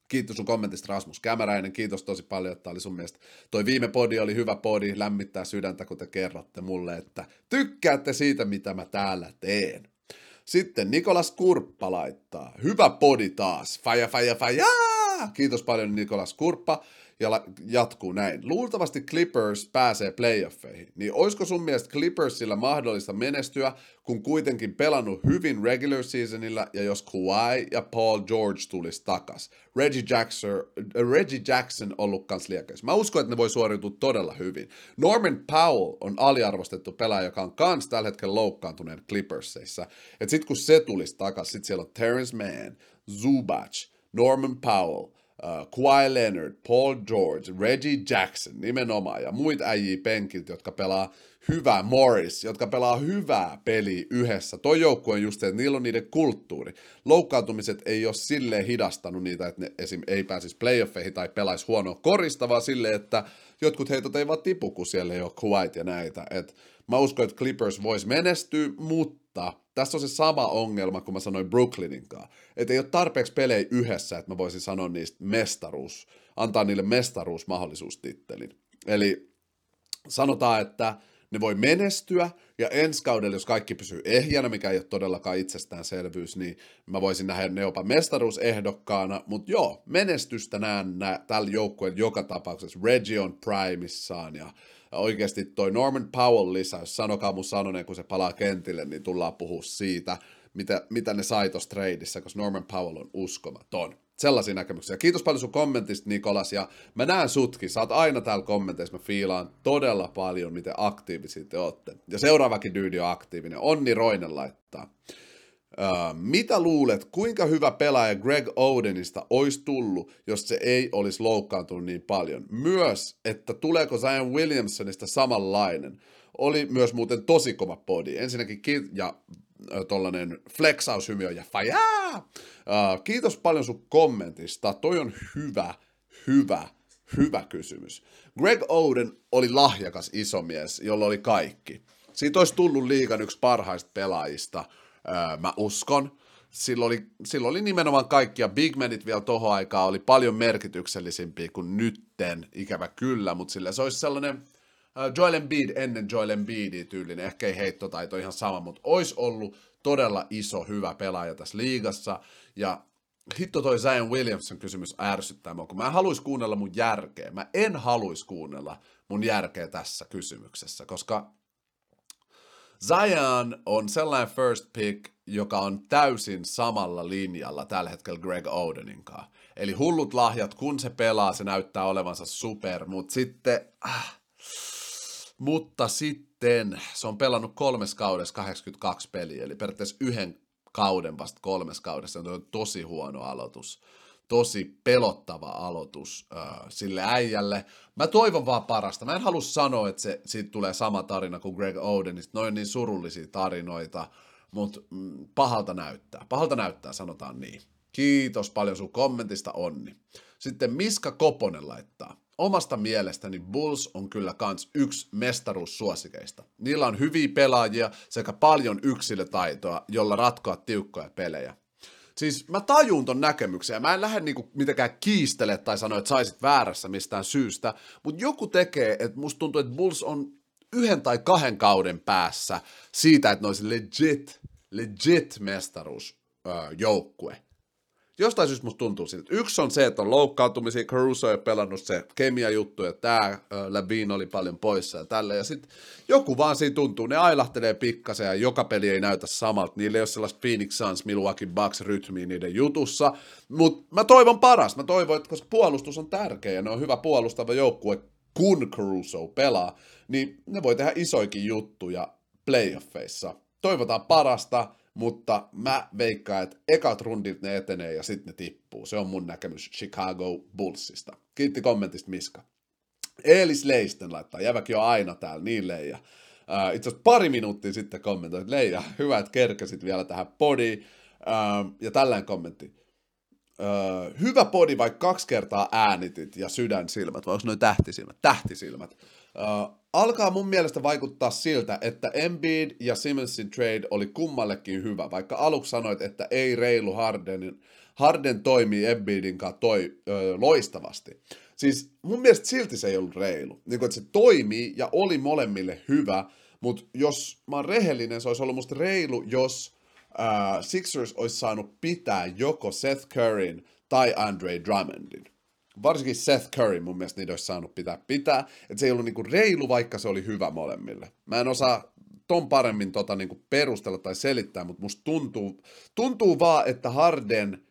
Kiitos sun kommentista Rasmus Kämäräinen, kiitos tosi paljon, että oli sun mielestä. Toi viime podi oli hyvä podi, lämmittää sydäntä, kun te kerrotte mulle, että tykkäätte siitä, mitä mä täällä teen. Sitten Nikolas Kurppa laittaa, hyvä podi taas, faja, faja, faja, kiitos paljon Nikolas Kurppa ja jatkuu näin. Luultavasti Clippers pääsee playoffeihin, niin olisiko sun mielestä Clippersilla mahdollista menestyä, kun kuitenkin pelannut hyvin regular seasonilla ja jos Kawhi ja Paul George tulisi takas. Reggie Jackson, Reggie Jackson ollut kans liekeis. Mä uskon, että ne voi suoriutua todella hyvin. Norman Powell on aliarvostettu pelaaja, joka on kans tällä hetkellä loukkaantuneen Clippersissa. Et sit kun se tulisi takas, sit siellä on Terrence Mann, Zubac, Norman Powell, uh, Kawhi Leonard, Paul George, Reggie Jackson nimenomaan ja muita äijiä penkiltä, jotka pelaa hyvää, Morris, jotka pelaa hyvää peliä yhdessä. Toi joukkue on just, että niillä on niiden kulttuuri. Loukkaantumiset ei ole silleen hidastanut niitä, että ne esim. ei pääsisi playoffeihin tai pelaisi huonoa korista, vaan silleen, että jotkut heitot ei vaan tipu, kun siellä ei ole Kuwait ja näitä. Et mä uskon, että Clippers voisi menestyä, mutta tässä on se sama ongelma, kun mä sanoin Brooklynin kanssa. Että ei ole tarpeeksi pelejä yhdessä, että mä voisin sanoa niistä mestaruus, antaa niille mestaruusmahdollisuustittelin. Eli sanotaan, että ne voi menestyä, ja ensi kaudella, jos kaikki pysyy ehjänä, mikä ei ole todellakaan itsestäänselvyys, niin mä voisin nähdä ne jopa mestaruusehdokkaana, mutta joo, menestystä näen nä- tällä joukkueella joka tapauksessa. Reggie on primissaan, ja oikeasti toi Norman Powell lisäys, sanokaa mun sanoneen, kun se palaa kentille, niin tullaan puhua siitä, mitä, mitä ne sai tuossa tradeissa, koska Norman Powell on uskomaton. Sellaisia näkemyksiä. Kiitos paljon sun kommentista, Nikolas, ja mä näen sutkin. Sä oot aina täällä kommenteissa, mä fiilaan todella paljon, miten aktiivisia te ootte. Ja seuraavakin dyydi on aktiivinen. Onni Roinen laittaa. Uh, mitä luulet, kuinka hyvä pelaaja Greg Odenista olisi tullut, jos se ei olisi loukkaantunut niin paljon? Myös, että tuleeko Zion Williamsonista samanlainen. Oli myös muuten tosi kova podi. Ensinnäkin ki- ja tollanen flexaushymiö ja fajaa! Kiitos paljon sun kommentista. Toi on hyvä, hyvä, hyvä kysymys. Greg Oden oli lahjakas isomies, jolla oli kaikki. Siitä olisi tullut liigan yksi parhaista pelaajista, mä uskon. Silloin oli, silloin oli nimenomaan kaikkia. Big Manit vielä tohon aikaa oli paljon merkityksellisimpiä kuin nytten, ikävä kyllä, mutta sillä se olisi sellainen Joel Embiid ennen Joel Embiidia tyylinen, ehkä ei heittotaito ihan sama, mutta olisi ollut todella iso, hyvä pelaaja tässä liigassa, ja hitto toi Zion Williamson kysymys ärsyttää mua, kun mä en haluaisi kuunnella mun järkeä, mä en haluaisi kuunnella mun järkeä tässä kysymyksessä, koska Zion on sellainen first pick, joka on täysin samalla linjalla tällä hetkellä Greg Odenin kanssa. Eli hullut lahjat, kun se pelaa, se näyttää olevansa super, mutta sitten... Ah, mutta sitten se on pelannut kolmes kaudessa 82 peliä, eli periaatteessa yhden kauden vasta kolmes kaudessa. Se on tosi huono aloitus. Tosi pelottava aloitus äh, sille äijälle. Mä toivon vaan parasta. Mä en halua sanoa, että se, siitä tulee sama tarina kuin Greg Odenista. Noin niin surullisia tarinoita, mutta mm, pahalta näyttää. Pahalta näyttää, sanotaan niin. Kiitos paljon sun kommentista, Onni. Sitten Miska Koponen laittaa omasta mielestäni Bulls on kyllä kans yksi mestaruussuosikeista. Niillä on hyviä pelaajia sekä paljon yksilötaitoa, jolla ratkoa tiukkoja pelejä. Siis mä tajun ton näkemyksen ja mä en lähde niinku mitenkään kiistele tai sanoa, että saisit väärässä mistään syystä, mutta joku tekee, että musta tuntuu, että Bulls on yhden tai kahden kauden päässä siitä, että ne olisi legit, legit mestaruusjoukkue jostain syystä musta tuntuu siltä. Yksi on se, että on loukkaantumisia, Caruso ei pelannut se kemia juttu, ja tämä Levine oli paljon poissa ja tällä. Ja sitten joku vaan siinä tuntuu, ne ailahtelee pikkasen ja joka peli ei näytä samalta. Niillä ei ole sellaista Phoenix Suns, Milwaukee Bucks rytmiä niiden jutussa. Mutta mä toivon parasta. Mä toivon, että koska puolustus on tärkeä ja ne on hyvä puolustava joukkue, kun Caruso pelaa, niin ne voi tehdä isoikin juttuja playoffeissa. Toivotaan parasta mutta mä veikkaan, että ekat rundit ne etenee ja sitten ne tippuu. Se on mun näkemys Chicago Bullsista. Kiitti kommentista Miska. Eelis Leisten laittaa, jäväkin on aina täällä, niin leija. Uh, itse asiassa pari minuuttia sitten kommentoit, Leija, hyvä, että kerkesit vielä tähän podiin. Uh, ja tällainen kommentti. Uh, hyvä podi, vaikka kaksi kertaa äänitit ja sydänsilmät, vai onko noin tähtisilmät? Tähtisilmät. Uh, alkaa mun mielestä vaikuttaa siltä, että Embiid ja Simonsin trade oli kummallekin hyvä, vaikka aluksi sanoit, että ei reilu Hardenin. Harden toimii Embiidin kanssa toi, ö, loistavasti. Siis mun mielestä silti se ei ollut reilu. Niin kuin, että se toimii ja oli molemmille hyvä, mutta jos mä oon rehellinen, se olisi ollut musta reilu, jos äh, Sixers olisi saanut pitää joko Seth Curryn tai Andre Drummondin. Varsinkin Seth Curry mun mielestä niitä olisi saanut pitää pitää. Että se ei ollut niinku reilu, vaikka se oli hyvä molemmille. Mä en osaa ton paremmin tota niinku perustella tai selittää, mutta musta tuntuu, tuntuu vaan, että Harden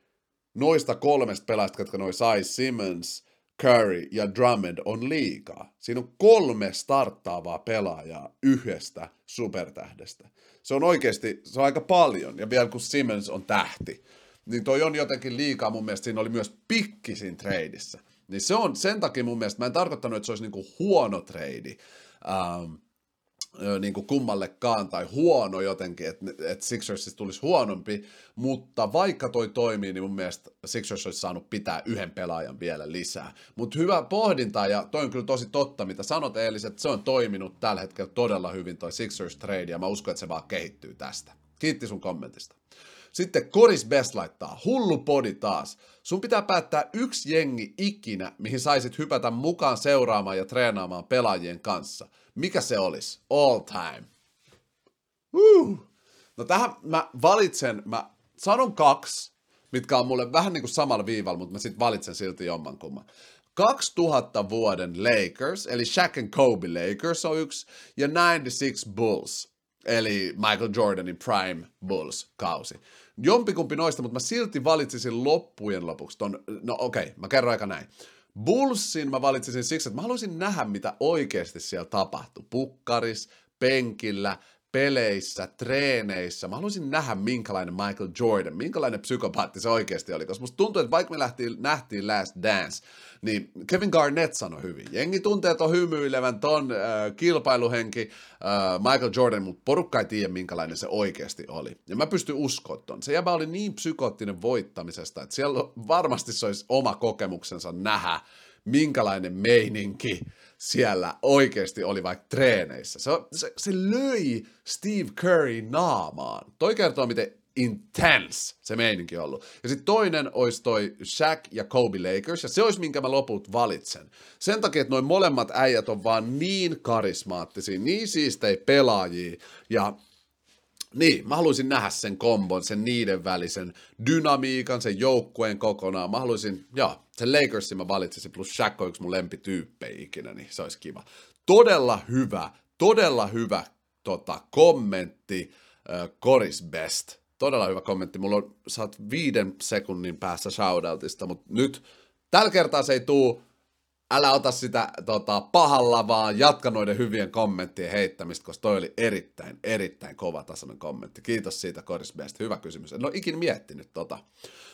noista kolmesta pelaajasta, jotka noi sai, Simmons, Curry ja Drummond on liikaa. Siinä on kolme starttaavaa pelaajaa yhdestä supertähdestä. Se on oikeasti, se on aika paljon, ja vielä kun Simmons on tähti, niin toi on jotenkin liikaa mun mielestä, siinä oli myös pikki siinä treidissä. Niin se on sen takia mun mielestä, mä en tarkoittanut, että se olisi niinku huono treidi, ähm, niin kuin kummallekaan tai huono jotenkin, että, että Sixersista tulisi huonompi, mutta vaikka toi toimii, niin mun mielestä Sixers olisi saanut pitää yhden pelaajan vielä lisää. Mutta hyvä pohdinta, ja toi on kyllä tosi totta, mitä sanot Eelis, että se on toiminut tällä hetkellä todella hyvin toi Sixers trade, ja mä uskon, että se vaan kehittyy tästä. Kiitti sun kommentista. Sitten Koris Best laittaa, hullu podi taas. Sun pitää päättää yksi jengi ikinä, mihin saisit hypätä mukaan seuraamaan ja treenaamaan pelaajien kanssa. Mikä se olisi? All time. Uh. No tähän mä valitsen, mä sanon kaksi, mitkä on mulle vähän niin kuin samalla viivalla, mutta mä sitten valitsen silti jommankumman. 2000 vuoden Lakers, eli Shaq and Kobe Lakers on yksi, ja 96 Bulls, eli Michael Jordanin Prime Bulls-kausi. Jompikumpi noista, mutta mä silti valitsisin loppujen lopuksi ton, no okei, okay, mä kerron aika näin. Bullsin mä valitsisin siksi, että mä haluaisin nähdä, mitä oikeasti siellä tapahtui. Pukkaris, penkillä, peleissä, treeneissä. Mä haluaisin nähdä, minkälainen Michael Jordan, minkälainen psykopaatti se oikeasti oli. Koska musta tuntuu, että vaikka me lähtiin, nähtiin Last Dance, niin Kevin Garnett sanoi hyvin. Jengi tuntee ton hymyilevän, ton äh, kilpailuhenki äh, Michael Jordan, mutta porukka ei tiedä, minkälainen se oikeasti oli. Ja mä pystyn uskoa ton. Se jäbä oli niin psykoottinen voittamisesta, että siellä varmasti se olisi oma kokemuksensa nähdä, minkälainen meininki siellä oikeasti oli vaikka treeneissä. Se, se, se löi Steve Curry naamaan. Toi kertoo, miten intense se meininki ollut. Ja sitten toinen olisi toi Shaq ja Kobe Lakers, ja se olisi minkä mä loput valitsen. Sen takia, että noin molemmat äijät on vaan niin karismaattisia, niin siistei pelaajia, ja niin, mä haluaisin nähdä sen kombon, sen niiden välisen dynamiikan, sen joukkueen kokonaan. Mä haluaisin, joo, sen Lakersin mä valitsisin, plus Shaq on yksi mun lempityyppejä ikinä, niin se olisi kiva. Todella hyvä, todella hyvä tota, kommentti, äh, Coris Best. Todella hyvä kommentti. Mulla on, saat viiden sekunnin päässä shoutoutista, mutta nyt tällä kertaa se ei tuu älä ota sitä tota, pahalla, vaan jatka noiden hyvien kommenttien heittämistä, koska toi oli erittäin, erittäin kova tasoinen kommentti. Kiitos siitä, Koris Best. Hyvä kysymys. En ole ikin miettinyt tota.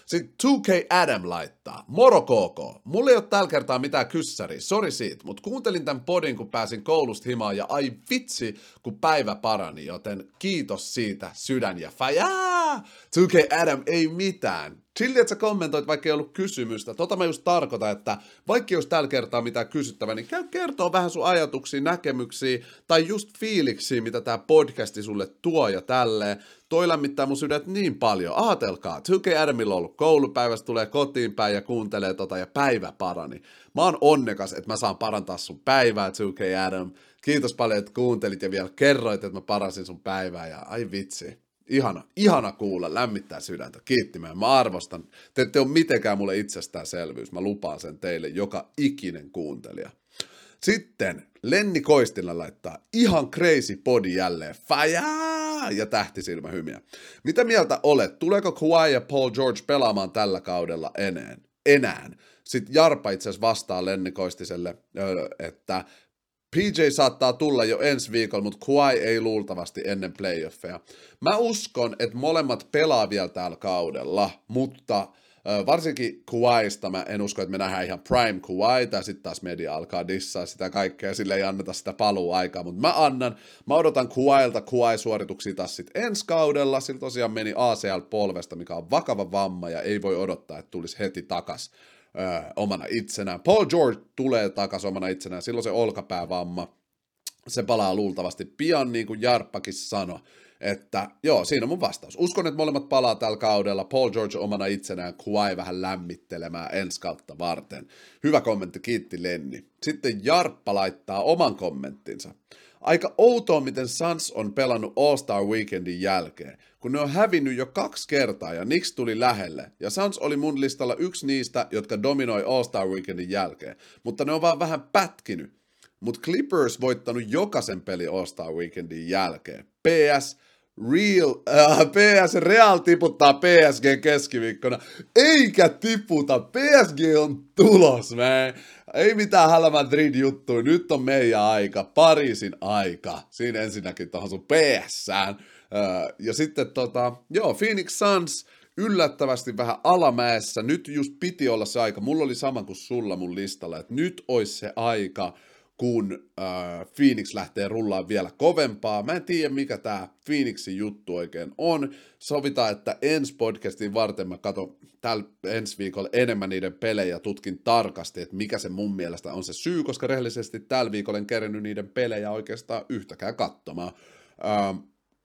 Sitten 2K Adam laittaa. Moro KK. Mulla ei ole tällä kertaa mitään kyssäriä, sori siitä, mutta kuuntelin tämän podin, kun pääsin koulusta himaan ja ai vitsi, kun päivä parani, joten kiitos siitä sydän ja fajaa. 2K Adam ei mitään. Chilli, että sä kommentoit, vaikka ei ollut kysymystä. Tota mä just tarkoitan, että vaikka olisi tällä kertaa mitään kysyttävää, niin käy kertoa vähän sun ajatuksia, näkemyksiä tai just fiiliksiä, mitä tämä podcasti sulle tuo ja tälleen. Toi lämmittää mun sydät niin paljon. Aatelkaa, 2K Adamilla on ollut koulupäivästä, tulee kotiin päin ja kuuntelee tota ja päivä parani. Mä oon onnekas, että mä saan parantaa sun päivää, 2K Adam. Kiitos paljon, että kuuntelit ja vielä kerroit, että mä parasin sun päivää ja ai vitsi ihana, ihana kuulla, lämmittää sydäntä, kiittimään. Mä arvostan. Te ette ole mitenkään mulle itsestäänselvyys. Mä lupaan sen teille, joka ikinen kuuntelija. Sitten Lenni Koistilla laittaa ihan crazy podi jälleen. Fajaa! Ja tähtisilmä hymiä. Mitä mieltä olet? Tuleeko Kawhi ja Paul George pelaamaan tällä kaudella enää? enää? Sitten Jarpa itse asiassa vastaa Lenni Koistiselle, että PJ saattaa tulla jo ensi viikolla, mutta Kawhi ei luultavasti ennen playoffeja. Mä uskon, että molemmat pelaa vielä täällä kaudella, mutta varsinkin Kuwaista mä en usko, että me nähdään ihan prime Kuwai, tai sitten taas media alkaa dissaa sitä kaikkea, ja sille ei anneta sitä paluu-aikaa, mutta mä annan, mä odotan Kuwailta Kuwai-suorituksia taas sitten ensi kaudella, sillä tosiaan meni ACL-polvesta, mikä on vakava vamma, ja ei voi odottaa, että tulisi heti takas ö, omana itsenään. Paul George tulee takas omana itsenään, silloin se olkapäävamma, se palaa luultavasti pian, niin kuin Jarppakin sanoi, että joo, siinä on mun vastaus. Uskon, että molemmat palaa tällä kaudella, Paul George omana itsenään, Kuai vähän lämmittelemään ensi kautta varten. Hyvä kommentti, kiitti Lenni. Sitten Jarppa laittaa oman kommenttinsa. Aika outoa, miten Suns on pelannut All-Star Weekendin jälkeen, kun ne on hävinnyt jo kaksi kertaa ja Knicks tuli lähelle. Ja Suns oli mun listalla yksi niistä, jotka dominoi All-Star Weekendin jälkeen, mutta ne on vaan vähän pätkinyt. Mutta Clippers voittanut jokaisen peli All-Star Weekendin jälkeen. PS, Real, äh, PS Real tiputtaa PSG keskiviikkona, eikä tiputa, PSG on tulos, man. Ei mitään Hala Madrid juttu, nyt on meidän aika, Pariisin aika. Siinä ensinnäkin tuohon sun PS-sään. Äh, ja sitten tota, joo, Phoenix Suns, yllättävästi vähän alamäessä. Nyt just piti olla se aika. Mulla oli sama kuin sulla mun listalla, että nyt olisi se aika kun äh, Phoenix lähtee rullaan vielä kovempaa. Mä en tiedä, mikä tämä Phoenixin juttu oikein on. Sovitaan, että ensi podcastin varten mä katson tällä ensi viikolla enemmän niiden pelejä, tutkin tarkasti, että mikä se mun mielestä on se syy, koska rehellisesti tällä viikolla en kerennyt niiden pelejä oikeastaan yhtäkään katsomaan. Äh,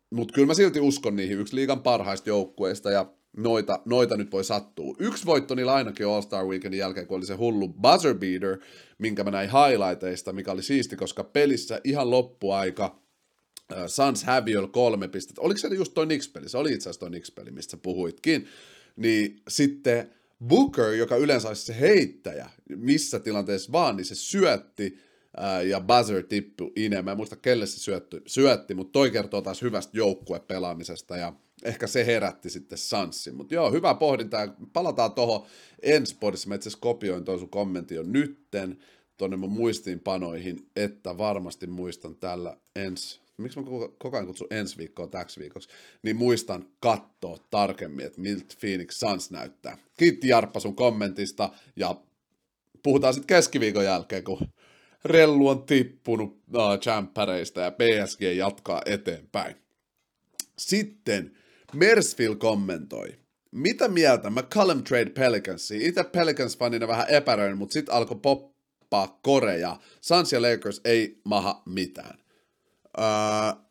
Mutta kyllä mä silti uskon niihin yksi liigan parhaista joukkueista, ja noita, noita nyt voi sattua. Yksi voitto niillä ainakin All-Star Weekendin jälkeen, kun oli se hullu buzzer beater, minkä mä näin highlighteista, mikä oli siisti, koska pelissä ihan loppuaika uh, Suns häviöl kolme pistettä. Oliko se just toi Knicks-peli? Se oli itse asiassa toi Knicks-peli, mistä sä puhuitkin. Niin sitten Booker, joka yleensä olisi se heittäjä, missä tilanteessa vaan, niin se syötti uh, ja buzzer tippu Ine. Mä en muista, kelle se syötti, syötti mutta toi kertoo taas hyvästä joukkuepelaamisesta ja ehkä se herätti sitten Sanssin. Mutta joo, hyvä pohdinta. Palataan tuohon ensi podissa. Mä itse kopioin tuon sun kommentin jo nytten tuonne mun muistiinpanoihin, että varmasti muistan tällä ensi, miksi mä koko ajan kutsun ensi viikkoa täksi viikoksi, niin muistan katsoa tarkemmin, että miltä Phoenix Suns näyttää. Kiitti Jarppa sun kommentista ja puhutaan sitten keskiviikon jälkeen, kun rellu on tippunut uh, ja PSG jatkaa eteenpäin. Sitten Mersfield kommentoi. Mitä mieltä McCallum trade Pelicansiin? Itse Pelicans-fanina vähän epäröin, mutta sitten alkoi poppaa Korea. Suns ja Lakers ei maha mitään. Uh,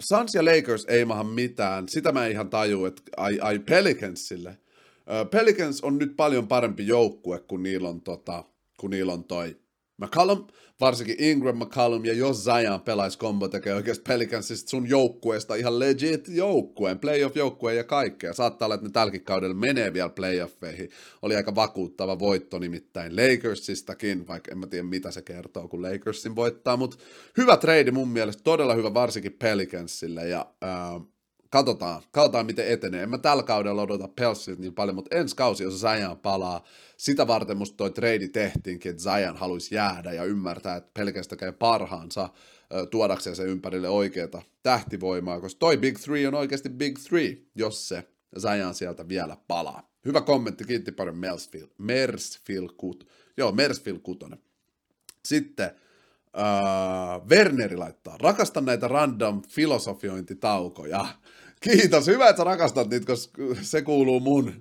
Suns ja Lakers ei maha mitään. Sitä mä ihan taju, että ai, ai Pelicansille. Uh, Pelicans on nyt paljon parempi joukkue, kun niillä on, tota, kun niillä on toi McCallum, varsinkin Ingram McCallum, ja jos Zion pelaisi kombo, tekee oikeasti Pelicansista sun joukkueesta ihan legit joukkueen, playoff-joukkueen ja kaikkea. Saattaa olla, että ne tälläkin kaudella menee vielä playoffeihin. Oli aika vakuuttava voitto nimittäin Lakersistakin, vaikka en mä tiedä mitä se kertoo, kun Lakersin voittaa, mutta hyvä trade mun mielestä, todella hyvä varsinkin Pelicansille, ja äh, katsotaan, katsotaan miten etenee. En mä tällä kaudella odota Pelsilta niin paljon, mutta ensi kausi, jos Zion palaa, sitä varten musta toi trade tehtiinkin, että Zion haluaisi jäädä ja ymmärtää, että pelkästään käy parhaansa tuodakseen se ympärille oikeata tähtivoimaa, koska toi Big Three on oikeasti Big Three, jos se Zion sieltä vielä palaa. Hyvä kommentti, kiitti paljon Mersfield. Mersfield Kut. Joo, Mersfield Kutonen. Sitten Uh, Werneri laittaa, rakastan näitä random filosofiointitaukoja. Kiitos, hyvä, että sä rakastat niitä, koska se kuuluu mun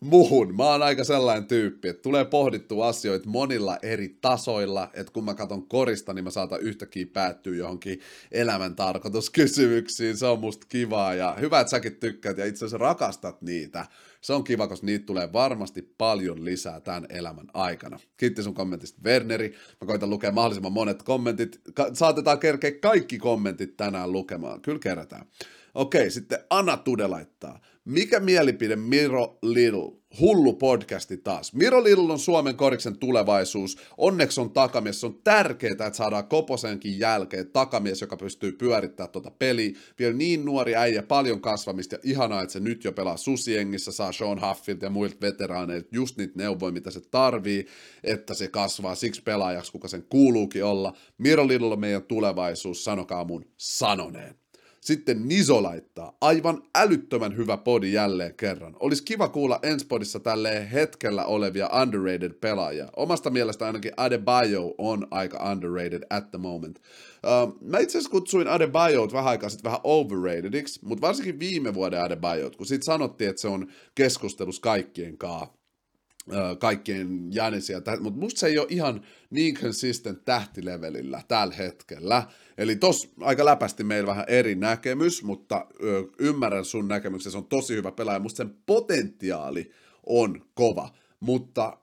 muhun. Mä oon aika sellainen tyyppi, että tulee pohdittua asioita monilla eri tasoilla, että kun mä katson korista, niin mä saatan yhtäkkiä päättyä johonkin elämän tarkoituskysymyksiin. Se on musta kivaa ja hyvä, että säkin tykkäät ja itse asiassa rakastat niitä. Se on kiva, koska niitä tulee varmasti paljon lisää tämän elämän aikana. Kiitti sun kommentista, Werneri. Mä koitan lukea mahdollisimman monet kommentit. Ka- saatetaan kerkeä kaikki kommentit tänään lukemaan. Kyllä kerätään. Okei, sitten Anna Tude laittaa. Mikä mielipide Miro Little? Hullu podcasti taas. Miro Little on Suomen koriksen tulevaisuus. Onneksi on takamies. Se on tärkeää, että saadaan Koposenkin jälkeen takamies, joka pystyy pyörittämään tuota peliä. Vielä niin nuori äijä, paljon kasvamista ja ihanaa, että se nyt jo pelaa Susiengissä, saa Sean Huffilt ja muilta veteraaneilta just niitä neuvoja, mitä se tarvii, että se kasvaa siksi pelaajaksi, kuka sen kuuluukin olla. Miro Little on meidän tulevaisuus, sanokaa mun sanoneen. Sitten Niso laittaa. Aivan älyttömän hyvä podi jälleen kerran. Olisi kiva kuulla Enspodissa tälleen hetkellä olevia underrated pelaajia. Omasta mielestä ainakin Adebayo on aika underrated at the moment. Uh, mä itse asiassa kutsuin Adebayot vähän aikaa sitten vähän overratediksi, mutta varsinkin viime vuoden Adebayot, kun siitä sanottiin, että se on keskustelus kaikkien kanssa kaikkien jänisiä, mutta musta se ei ole ihan niin consistent tähtilevelillä tällä hetkellä. Eli tos aika läpästi meillä vähän eri näkemys, mutta ymmärrän sun näkemyksen, se on tosi hyvä pelaaja, musta sen potentiaali on kova, mutta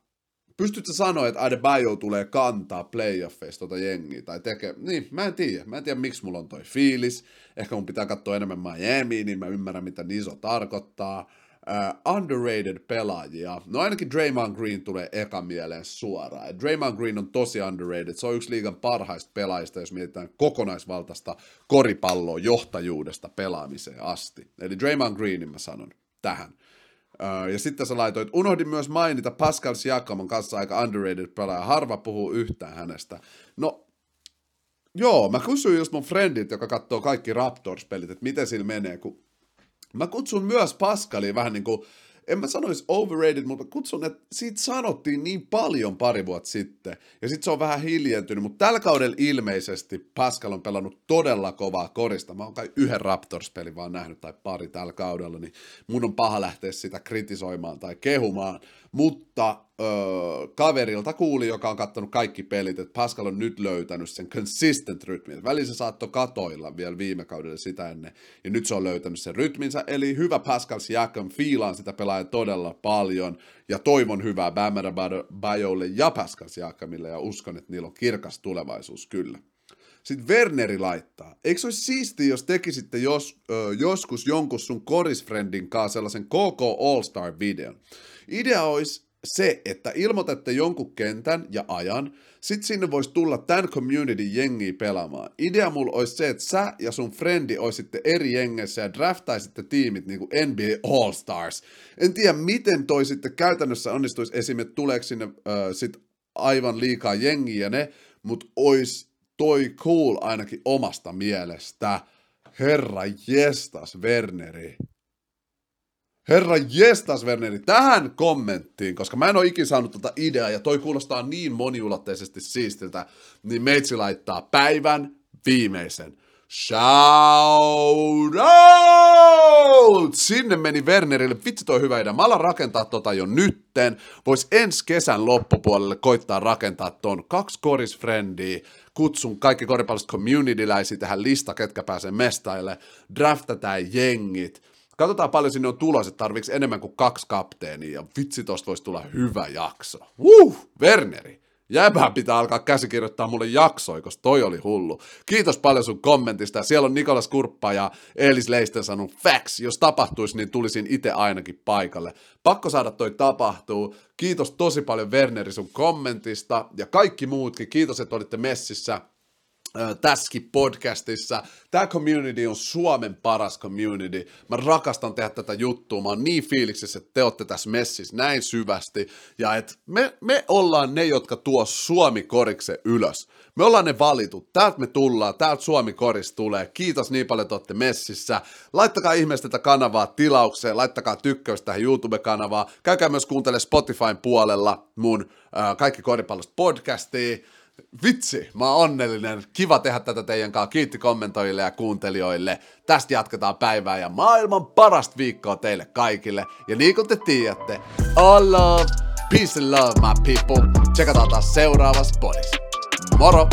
pystytkö sanoa, että Adebayo tulee kantaa playoffeista tota jengiä, tai tekee, niin, mä en tiedä, mä en tiedä miksi mulla on toi fiilis, ehkä mun pitää katsoa enemmän Miami, niin mä ymmärrän mitä Niso tarkoittaa, uh, underrated pelaajia. No ainakin Draymond Green tulee eka mieleen suoraan. Draymond Green on tosi underrated. Se on yksi liigan parhaista pelaajista, jos mietitään kokonaisvaltaista koripalloa johtajuudesta pelaamiseen asti. Eli Draymond Greenin mä sanon tähän. Uh, ja sitten sä laitoit, unohdin myös mainita Pascal Siakamon kanssa aika underrated pelaaja. Harva puhuu yhtään hänestä. No, joo, mä kysyin just mun friendit, joka katsoo kaikki Raptors-pelit, että miten sillä menee, kun Mä kutsun myös Pascalia vähän niin kuin, en mä sanoisi overrated, mutta kutsun, että siitä sanottiin niin paljon pari vuotta sitten, ja sitten se on vähän hiljentynyt, mutta tällä kaudella ilmeisesti Pascal on pelannut todella kovaa korista. Mä oon kai yhden Raptors-pelin vaan nähnyt tai pari tällä kaudella, niin mun on paha lähteä sitä kritisoimaan tai kehumaan, mutta öö, kaverilta kuuli, joka on katsonut kaikki pelit, että Pascal on nyt löytänyt sen consistent rytmin. Välillä se saattoi katoilla vielä viime kaudella sitä ennen, ja nyt se on löytänyt sen rytminsä. Eli hyvä Pascal Siakam, fiilaan sitä pelaaja todella paljon, ja toivon hyvää Bamera Bajolle ja Pascal Siakamille, ja uskon, että niillä on kirkas tulevaisuus kyllä. Sitten Werneri laittaa. Eikö se olisi siistiä, jos tekisitte jos, ö, joskus jonkun sun korisfriendin kanssa sellaisen KK All-Star-videon? Idea olisi se, että ilmoitatte jonkun kentän ja ajan, sit sinne voisi tulla tämän community jengiä pelaamaan. Idea mulla olisi se, että sä ja sun frendi olisitte eri jengeissä ja draftaisitte tiimit niin kuin NBA All-Stars. En tiedä, miten toi sitten käytännössä onnistuisi esimerkiksi, tuleeko sinne äh, sit aivan liikaa jengiä ne, mutta olisi toi cool ainakin omasta mielestä. Herra jestas, Werneri. Herra jestas, Werneri, tähän kommenttiin, koska mä en ole ikinä saanut tota ideaa, ja toi kuulostaa niin moniulotteisesti siistiltä, niin meitsi laittaa päivän viimeisen. Shout out! Sinne meni Wernerille. Vitsi toi hyvä idea. Mä alan rakentaa tota jo nytten. Vois ensi kesän loppupuolelle koittaa rakentaa ton kaksi korisfrendiä. Kutsun kaikki koripallosta communityläisiä tähän lista, ketkä pääsee mestaille. Draftataan jengit Katsotaan paljon sinne on tulos, että tarviiko enemmän kuin kaksi kapteenia, ja vitsi tosta voisi tulla hyvä jakso. Uh, Werneri. Jäbää pitää alkaa käsikirjoittaa mulle jaksoja, koska toi oli hullu. Kiitos paljon sun kommentista. Siellä on Nikolas Kurppa ja Eelis Leisten sanonut facts. Jos tapahtuisi, niin tulisin itse ainakin paikalle. Pakko saada toi tapahtuu. Kiitos tosi paljon Werneri sun kommentista ja kaikki muutkin. Kiitos, että olitte messissä tässäkin podcastissa. Tämä community on Suomen paras community. Mä rakastan tehdä tätä juttua. Mä oon niin fiiliksissä, että te olette tässä messissä näin syvästi. Ja että me, me ollaan ne, jotka tuo Suomi korikse ylös. Me ollaan ne valitut. Täältä me tullaan. Täältä Suomi koris tulee. Kiitos niin paljon, että olette messissä. Laittakaa ihmeessä tätä kanavaa tilaukseen. Laittakaa tykkäys tähän YouTube-kanavaan. Käykää myös kuuntele Spotifyn puolella mun äh, Kaikki koripallosta podcastia. Vitsi, mä oon onnellinen. Kiva tehdä tätä teidän kanssa. Kiitti kommentoijille ja kuuntelijoille. Tästä jatketaan päivää ja maailman parasta viikkoa teille kaikille. Ja niin kuin te tiedätte, all love, peace and love my people. Tsekataan taas seuraavassa podissa. Moro!